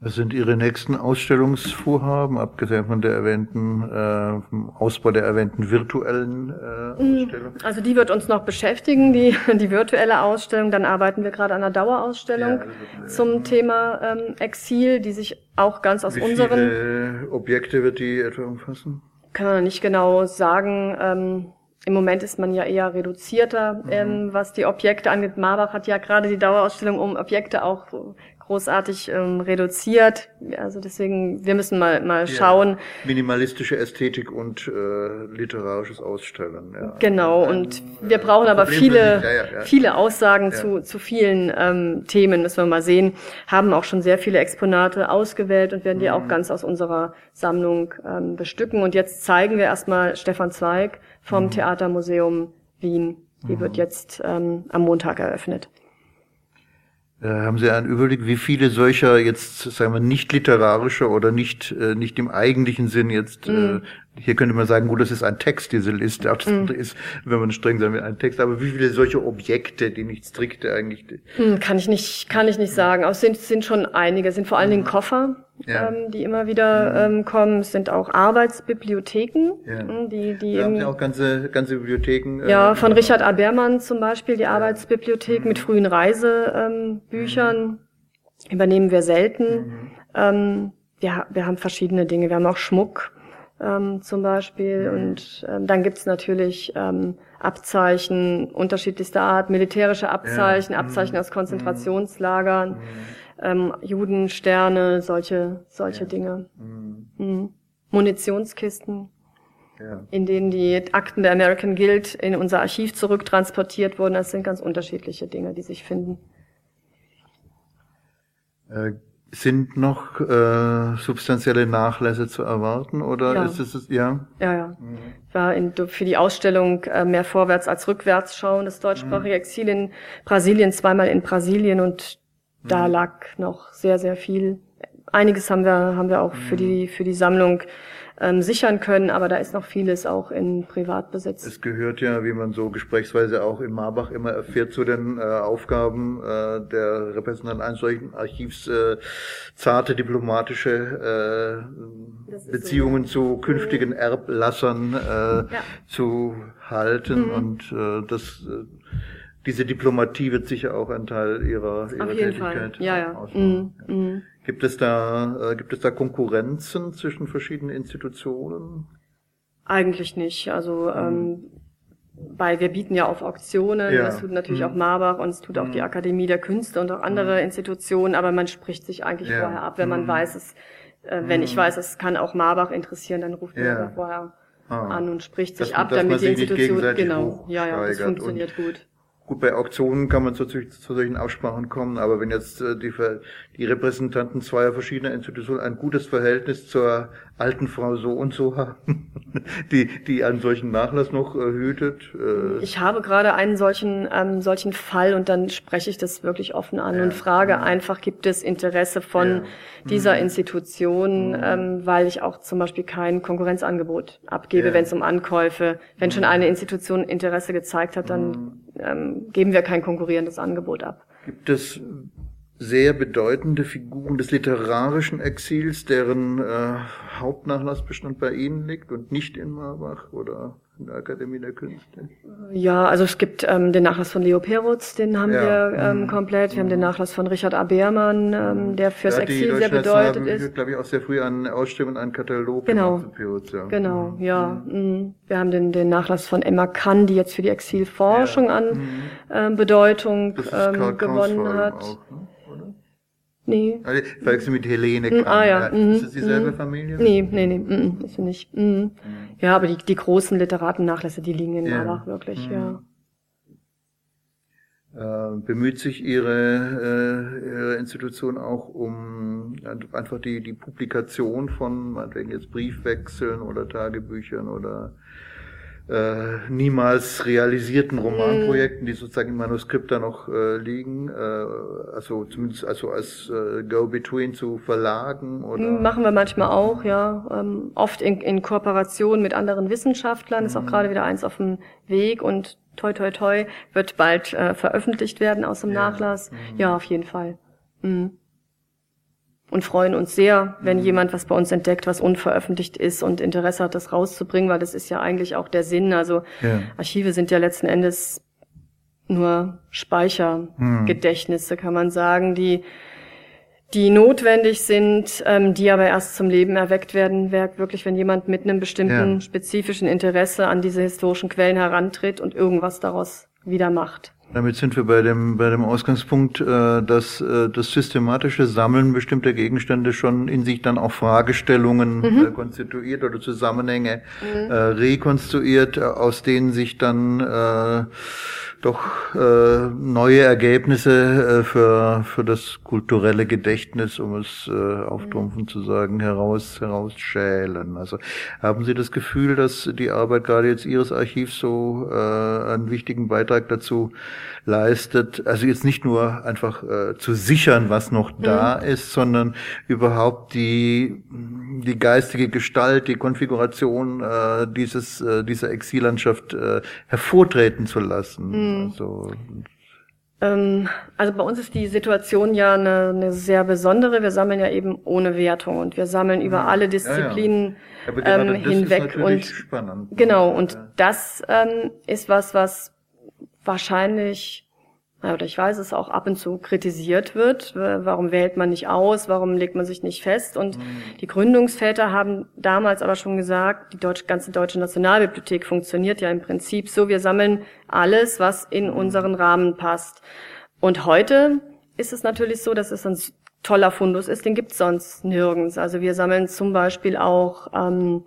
Was sind Ihre nächsten Ausstellungsvorhaben, abgesehen von der erwähnten äh, vom Ausbau der erwähnten virtuellen äh, mm, Ausstellung? Also die wird uns noch beschäftigen, die, die virtuelle Ausstellung. Dann arbeiten wir gerade an einer Dauerausstellung ja, zum. Thema ähm, Exil, die sich auch ganz aus Wie unseren... Viele Objekte wird die etwa umfassen? Kann man nicht genau sagen. Ähm, im Moment ist man ja eher reduzierter, mhm. ähm, was die Objekte angeht. Marbach hat ja gerade die Dauerausstellung um Objekte auch großartig ähm, reduziert. Also deswegen, wir müssen mal mal schauen. Ja, minimalistische Ästhetik und äh, literarisches Ausstellen. Ja. Genau. Und wir brauchen aber viele ja, viele Aussagen zu zu vielen ähm, Themen. Müssen wir mal sehen. Haben auch schon sehr viele Exponate ausgewählt und werden die mhm. auch ganz aus unserer Sammlung ähm, bestücken. Und jetzt zeigen wir erstmal Stefan Zweig vom mhm. Theatermuseum Wien. Die mhm. wird jetzt ähm, am Montag eröffnet. Äh, haben Sie einen Überblick, wie viele solcher jetzt, sagen wir, nicht literarischer oder nicht, äh, nicht im eigentlichen Sinn jetzt, mm. Äh, hier könnte man sagen, gut, das ist ein Text, diese Liste, auch das mm. ist, wenn man streng sagen will, ein Text, aber wie viele solche Objekte, die nicht strikte eigentlich? Mm, kann ich nicht, kann ich nicht sagen. Aber es sind, sind schon einige, es sind vor allen Dingen mhm. Koffer, ja. ähm, die immer wieder mhm. ähm, kommen. Es sind auch Arbeitsbibliotheken, ja. Hm, die, die Wir haben ja auch ganze, ganze Bibliotheken. Äh, ja, von Richard Abermann zum Beispiel, die. Arbeitsbibliothek mhm. mit frühen Reisebüchern. Mhm. Übernehmen wir selten. Mhm. Ähm, ja, wir haben verschiedene Dinge. Wir haben auch Schmuck. Ähm, zum Beispiel. Mhm. Und ähm, dann gibt's natürlich ähm, Abzeichen unterschiedlichster Art, militärische Abzeichen, ja. Abzeichen mhm. aus Konzentrationslagern, mhm. ähm, Judensterne, solche, solche ja. Dinge. Mhm. mhm. Munitionskisten, ja. in denen die Akten der American Guild in unser Archiv zurücktransportiert wurden. Das sind ganz unterschiedliche Dinge, die sich finden. Äh, sind noch äh, substanzielle Nachlässe zu erwarten oder ja. ist es ja? Ja, ja. Mhm. War in, für die Ausstellung äh, mehr vorwärts als rückwärts schauen, das deutschsprachige mhm. Exil in Brasilien, zweimal in Brasilien und mhm. da lag noch sehr, sehr viel. Einiges haben wir, haben wir auch für mhm. die, für die Sammlung ähm, sichern können, aber da ist noch vieles auch in Privatbesitz. Es gehört ja, wie man so gesprächsweise auch in Marbach immer erfährt, zu den äh, Aufgaben äh, der Repräsentanten eines solchen Archivs äh, zarte diplomatische äh, Beziehungen so. zu künftigen Erblassern äh, ja. zu halten mhm. und äh, das äh, diese Diplomatie wird sicher auch ein Teil ihrer, ihrer Auf jeden Tätigkeit Fall. Ja, ja. Mhm. Mhm. Gibt es da, äh, gibt es da Konkurrenzen zwischen verschiedenen Institutionen? Eigentlich nicht. Also, ähm, weil wir bieten ja auf Auktionen, ja. das tut natürlich mhm. auch Marbach und es tut auch mhm. die Akademie der Künste und auch andere mhm. Institutionen, aber man spricht sich eigentlich ja. vorher ab, wenn man mhm. weiß, es, äh, wenn ich mhm. weiß, es kann auch Marbach interessieren, dann ruft ja. man vorher ah. an und spricht sich ab, damit die Institution, genau, ja, ja, das funktioniert gut. Gut, bei Auktionen kann man zu, zu solchen Aussprachen kommen, aber wenn jetzt äh, die, die Repräsentanten zweier verschiedener Institutionen ein gutes Verhältnis zur alten Frau so und so haben, [laughs] die, die einen solchen Nachlass noch äh, hütet. Äh. Ich habe gerade einen solchen, ähm, solchen Fall und dann spreche ich das wirklich offen an ja. und frage mhm. einfach, gibt es Interesse von ja. dieser mhm. Institution, mhm. ähm, weil ich auch zum Beispiel kein Konkurrenzangebot abgebe, ja. wenn es um Ankäufe, wenn schon mhm. eine Institution Interesse gezeigt hat, dann mhm. Ähm, geben wir kein konkurrierendes Angebot ab. Gibt es sehr bedeutende Figuren des literarischen Exils, deren äh, Hauptnachlassbestand bei Ihnen liegt und nicht in Marbach oder in der Akademie der Künste? Ja, also es gibt ähm, den Nachlass von Leo Perutz, den haben ja. wir ähm, mhm. komplett. Wir haben den Nachlass von Richard A. Beermann, ähm, der fürs ja, Exil sehr bedeutet haben, ist. glaube ich, auch sehr früh an Ausstellungen, an Katalog genau. Perutz, ja. Genau, mhm. ja. Mhm. Wir haben den, den Nachlass von Emma Kann, die jetzt für die Exilforschung ja. an mhm. ähm, Bedeutung ähm, gewonnen hat. Auch, ne? Nee. Also, verwechseln mit Helene Kahn. Ah, ja. Mhm. Ist das dieselbe mhm. Familie? Nee, nee, nee, mhm. ist sie nicht. Mhm. Mhm. Ja, aber die, die großen Literatennachlässe, die liegen in ja. Marbach wirklich, mhm. ja. Äh, bemüht sich Ihre, äh, Ihre Institution auch um einfach die, die Publikation von, meinetwegen jetzt Briefwechseln oder Tagebüchern oder äh, niemals realisierten Romanprojekten, die sozusagen im Manuskript da noch äh, liegen, äh, also zumindest also als äh, Go-Between zu Verlagen oder machen wir manchmal auch, ja, ähm, oft in, in Kooperation mit anderen Wissenschaftlern, ist auch mhm. gerade wieder eins auf dem Weg und toi toi toi wird bald äh, veröffentlicht werden aus dem ja. Nachlass. Mhm. Ja, auf jeden Fall. Mhm und freuen uns sehr, wenn mhm. jemand was bei uns entdeckt, was unveröffentlicht ist und Interesse hat, das rauszubringen, weil das ist ja eigentlich auch der Sinn. Also ja. Archive sind ja letzten Endes nur Speichergedächtnisse, kann man sagen, die die notwendig sind, ähm, die aber erst zum Leben erweckt werden, wirklich, wenn jemand mit einem bestimmten ja. spezifischen Interesse an diese historischen Quellen herantritt und irgendwas daraus wieder macht. Damit sind wir bei dem, bei dem Ausgangspunkt, äh, dass äh, das systematische Sammeln bestimmter Gegenstände schon in sich dann auch Fragestellungen mhm. Äh, konstituiert oder Zusammenhänge mhm. rekonstruiert, aus denen sich dann doch äh, neue Ergebnisse äh, für, für das kulturelle Gedächtnis, um es äh, auftrumpfen zu sagen, heraus, herausschälen. Also haben Sie das Gefühl, dass die Arbeit gerade jetzt Ihres Archivs so äh, einen wichtigen Beitrag dazu leistet, also jetzt nicht nur einfach äh, zu sichern, was noch da mhm. ist, sondern überhaupt die, die geistige Gestalt, die Konfiguration äh, dieses, äh, dieser Exillandschaft äh, hervortreten zu lassen. Mhm. Also, ähm, also bei uns ist die Situation ja eine, eine, sehr besondere. Wir sammeln ja eben ohne Wertung und wir sammeln über mhm. alle Disziplinen ja, ja. Ähm, hinweg und spannend. genau und das ähm, ist was, was wahrscheinlich oder ich weiß es auch ab und zu kritisiert wird. Warum wählt man nicht aus? Warum legt man sich nicht fest? Und mhm. die Gründungsväter haben damals aber schon gesagt, die deutsche, ganze deutsche Nationalbibliothek funktioniert ja im Prinzip so. Wir sammeln alles, was in mhm. unseren Rahmen passt. Und heute ist es natürlich so, dass es ein toller Fundus ist, den gibt's sonst nirgends. Also wir sammeln zum Beispiel auch ähm,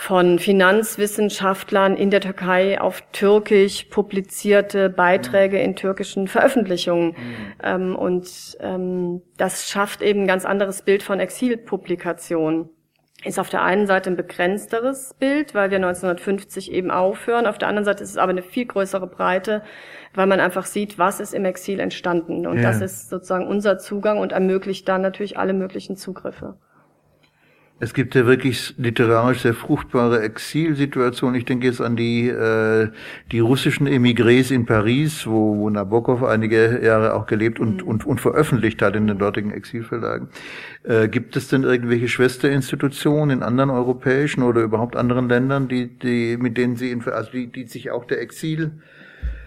von Finanzwissenschaftlern in der Türkei auf Türkisch publizierte Beiträge in türkischen Veröffentlichungen. Mhm. Ähm, und ähm, das schafft eben ein ganz anderes Bild von Exilpublikation. Ist auf der einen Seite ein begrenzteres Bild, weil wir 1950 eben aufhören. Auf der anderen Seite ist es aber eine viel größere Breite, weil man einfach sieht, was ist im Exil entstanden. Und ja. das ist sozusagen unser Zugang und ermöglicht dann natürlich alle möglichen Zugriffe. Es gibt ja wirklich literarisch sehr fruchtbare Exilsituationen. Ich denke jetzt an die, äh, die russischen Emigrés in Paris, wo, wo Nabokov einige Jahre auch gelebt und, mhm. und, und veröffentlicht hat in den dortigen Exilverlagen. Äh, gibt es denn irgendwelche Schwesterinstitutionen in anderen europäischen oder überhaupt anderen Ländern, die, die, mit denen Sie, in, also die, die sich auch der Exil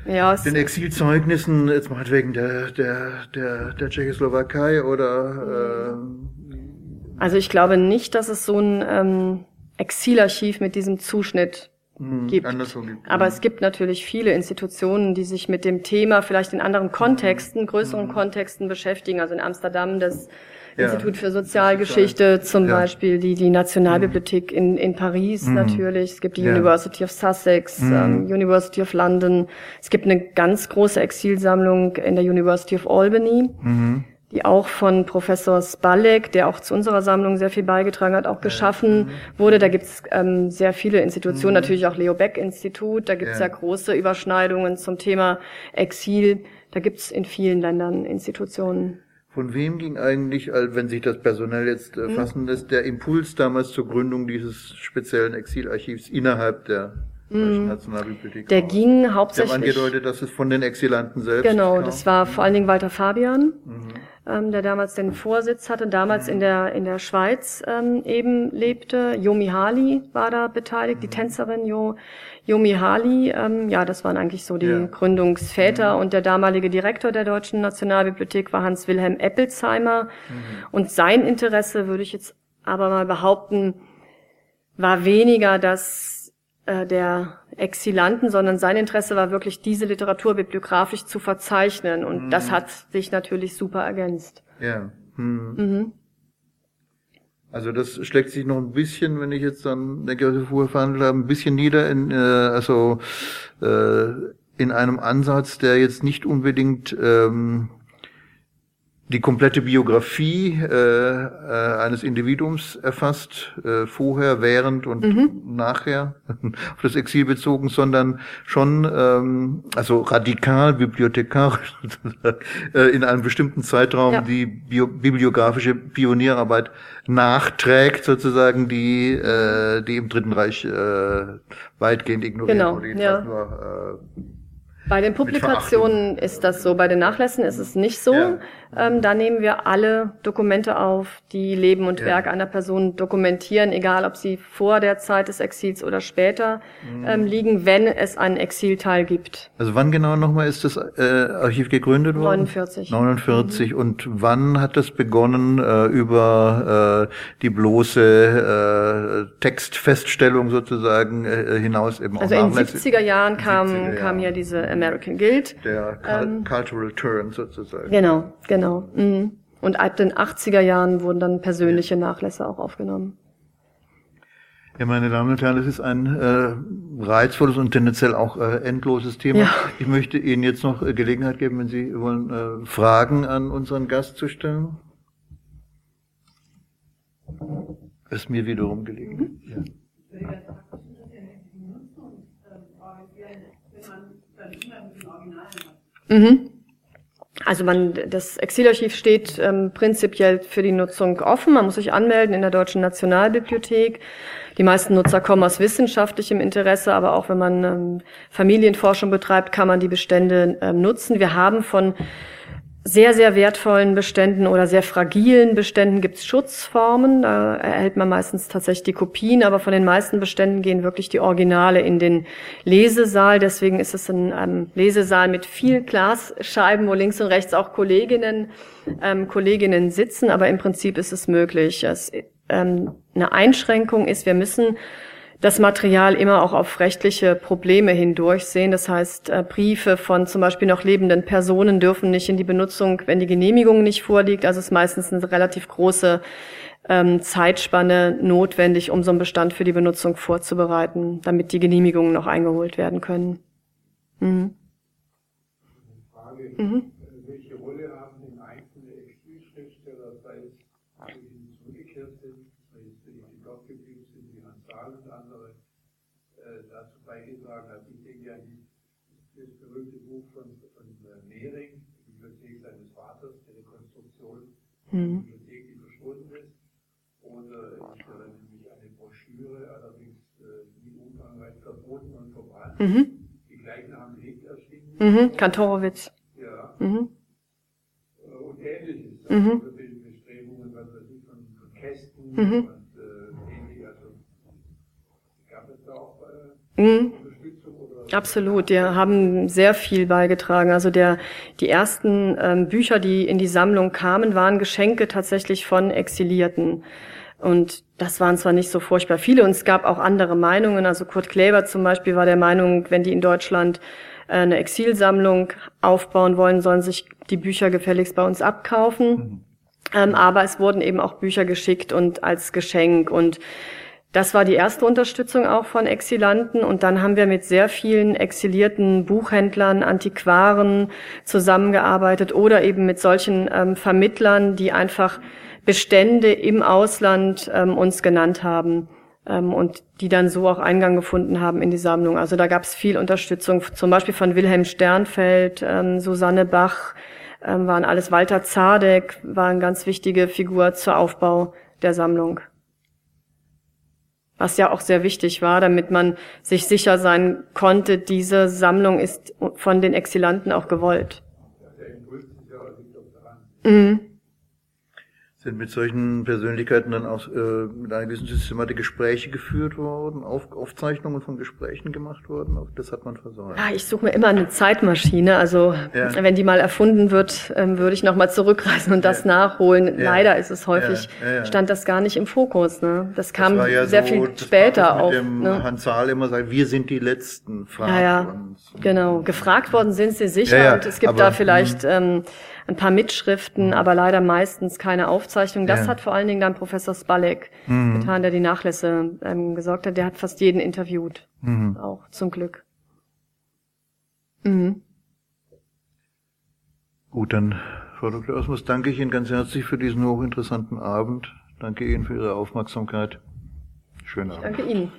ja, den Exilzeugnissen, jetzt mal wegen der, der, der, der Tschechoslowakei oder äh, also ich glaube nicht, dass es so ein ähm, Exilarchiv mit diesem Zuschnitt hm, gibt. gibt. Aber es gibt natürlich viele Institutionen, die sich mit dem Thema vielleicht in anderen Kontexten, größeren mhm. Kontexten beschäftigen. Also in Amsterdam das ja. Institut für Sozialgeschichte zum ja. Beispiel, die, die Nationalbibliothek in, in Paris mhm. natürlich. Es gibt die ja. University of Sussex, mhm. ähm, University of London. Es gibt eine ganz große Exilsammlung in der University of Albany. Mhm die auch von Professor Spalek, der auch zu unserer Sammlung sehr viel beigetragen hat, auch geschaffen mhm. wurde. Da gibt es ähm, sehr viele Institutionen, mhm. natürlich auch Leo Beck Institut, da gibt es ja. ja. große Überschneidungen zum Thema Exil. Da gibt es in vielen Ländern Institutionen. Von wem ging eigentlich, wenn sich das personell jetzt äh, mhm. fassen lässt, der Impuls damals zur Gründung dieses speziellen Exilarchivs innerhalb der. Nationalbibliothek. Der ging hauptsächlich. Sie haben angedeutet, dass es von den Exilanten selbst Genau, kam. das war vor allen Dingen Walter Fabian. Mhm ähm, der damals den Vorsitz hatte, damals in der, in der Schweiz ähm, eben lebte. Yomi Hali war da beteiligt, die mhm. Tänzerin jo, Yomi Hali. Ähm, ja, das waren eigentlich so die ja. Gründungsväter. Mhm. Und der damalige Direktor der Deutschen Nationalbibliothek war Hans-Wilhelm Eppelsheimer. Mhm. Und sein Interesse, würde ich jetzt aber mal behaupten, war weniger das äh, der Exilanten, sondern sein Interesse war wirklich, diese Literatur bibliografisch zu verzeichnen. Und mhm. das hat sich natürlich super ergänzt. Ja. Mhm. Mhm. Also das schlägt sich noch ein bisschen, wenn ich jetzt dann denke, vorher verhandelt haben, ein bisschen nieder in, äh, also äh, in einem Ansatz, der jetzt nicht unbedingt ähm, die komplette Biografie äh, äh, eines Individuums erfasst, äh, vorher, während und mhm. nachher [laughs] auf das Exil bezogen, sondern schon ähm, also radikal bibliothekarisch [laughs] äh, in einem bestimmten Zeitraum ja. die bio bibliografische Pionierarbeit nachträgt, sozusagen die äh, die im Dritten Reich äh, weitgehend ignoriert genau. wurde. Ja. Nur, äh, bei den Publikationen ist das so, bei den Nachlässen ist es nicht so. Ja. Ähm, da nehmen wir alle Dokumente auf, die Leben und ja. Werk einer Person dokumentieren, egal ob sie vor der Zeit des Exils oder später mhm. ähm, liegen, wenn es einen Exilteil gibt. Also wann genau nochmal ist das äh, Archiv gegründet worden? 49. 49. Mhm. Und wann hat das begonnen äh, über äh, die bloße äh, Textfeststellung sozusagen äh, hinaus eben Also in den 70er Jahren kam, 70er kam ja diese American Guild. Der ähm, Cultural Turn sozusagen. Genau, genau. Genau. Mhm. Und ab den 80er Jahren wurden dann persönliche Nachlässe auch aufgenommen. Ja, meine Damen und Herren, das ist ein äh, reizvolles und tendenziell auch äh, endloses Thema. Ja. Ich möchte Ihnen jetzt noch äh, Gelegenheit geben, wenn Sie wollen, äh, Fragen an unseren Gast zu stellen. Ist mir wiederum gelegen. Mhm. Ja. Mhm. Also man, das Exilarchiv steht ähm, prinzipiell für die Nutzung offen. Man muss sich anmelden in der Deutschen Nationalbibliothek. Die meisten Nutzer kommen aus wissenschaftlichem Interesse, aber auch wenn man ähm, Familienforschung betreibt, kann man die Bestände ähm, nutzen. Wir haben von sehr, sehr wertvollen Beständen oder sehr fragilen Beständen gibt es Schutzformen. Da erhält man meistens tatsächlich die Kopien, aber von den meisten Beständen gehen wirklich die Originale in den Lesesaal. Deswegen ist es ein ähm, Lesesaal mit viel Glasscheiben, wo links und rechts auch Kolleginnen, ähm, Kolleginnen sitzen. Aber im Prinzip ist es möglich. Es, ähm, eine Einschränkung ist, wir müssen das Material immer auch auf rechtliche Probleme hindurchsehen. Das heißt, äh, Briefe von zum Beispiel noch lebenden Personen dürfen nicht in die Benutzung, wenn die Genehmigung nicht vorliegt. Also es ist meistens eine relativ große ähm, Zeitspanne notwendig, um so einen Bestand für die Benutzung vorzubereiten, damit die Genehmigungen noch eingeholt werden können. Mhm. Mhm. welche Rolle haben denn einzelne Exilschriftsteller, sei es die zurückgekehrt sind, sei es die, die dort geblieben sind, wie Hans Saal und andere, äh, dazu beigetragen haben? Ich denke an das berühmte Buch von, von äh, Mehring, die Bibliothek seines Vaters, die Rekonstruktion mhm. die verschwunden ist. Oder ich erinnere mich an eine Broschüre, allerdings äh, nie umfangreich verboten und verbrannt. Mhm. Die gleichnamigen Weg erschienen. Mhm. Kantorowitz. Mhm. Und ähnliches. Also mhm. Bestrebungen, was weiß ich, von, von Kästen mhm. und äh, ähnlich. Also gab es da auch äh, mhm. Absolut, die haben sehr viel beigetragen. Also der, die ersten ähm, Bücher, die in die Sammlung kamen, waren Geschenke tatsächlich von Exilierten. Und das waren zwar nicht so furchtbar viele und es gab auch andere Meinungen. Also Kurt Kleber zum Beispiel war der Meinung, wenn die in Deutschland äh, eine Exilsammlung aufbauen wollen, sollen sich die Bücher gefälligst bei uns abkaufen. Mhm. Ähm, aber es wurden eben auch Bücher geschickt und als Geschenk und das war die erste Unterstützung auch von Exilanten und dann haben wir mit sehr vielen exilierten Buchhändlern, Antiquaren zusammengearbeitet oder eben mit solchen ähm, Vermittlern, die einfach Bestände im Ausland ähm, uns genannt haben ähm, und die dann so auch Eingang gefunden haben in die Sammlung. Also da gab es viel Unterstützung, zum Beispiel von Wilhelm Sternfeld, ähm, Susanne Bach, ähm, waren alles Walter Zadek, war eine ganz wichtige Figur zur Aufbau der Sammlung. Was ja auch sehr wichtig war, damit man sich sicher sein konnte, diese Sammlung ist von den Exilanten auch gewollt. Mhm. Sind mit solchen Persönlichkeiten dann auch äh, mit einer gewissen Systematik Gespräche geführt worden, Auf, Aufzeichnungen von Gesprächen gemacht worden? Auch das hat man versäumt. Ja, ich suche mir immer eine Zeitmaschine. Also ja. wenn die mal erfunden wird, ähm, würde ich nochmal zurückreisen und das ja. nachholen. Ja. Leider ist es häufig, stand das gar nicht im Fokus. Ne? Das kam das sehr so, viel später auf. Dem ne? Hans Saal immer sagt, wir sind die Letzten. Ja, ja. Genau. Gefragt worden sind sie sicher und es gibt da vielleicht... Ähm, ein paar Mitschriften, mhm. aber leider meistens keine Aufzeichnung. Das ja. hat vor allen Dingen dann Professor Spalek mhm. getan, der die Nachlässe ähm, gesorgt hat. Der hat fast jeden interviewt. Mhm. Auch zum Glück. Mhm. Gut, dann, Frau Dr. Osmus, danke ich Ihnen ganz herzlich für diesen hochinteressanten Abend. Danke Ihnen für Ihre Aufmerksamkeit. Schönen Abend. Danke Ihnen.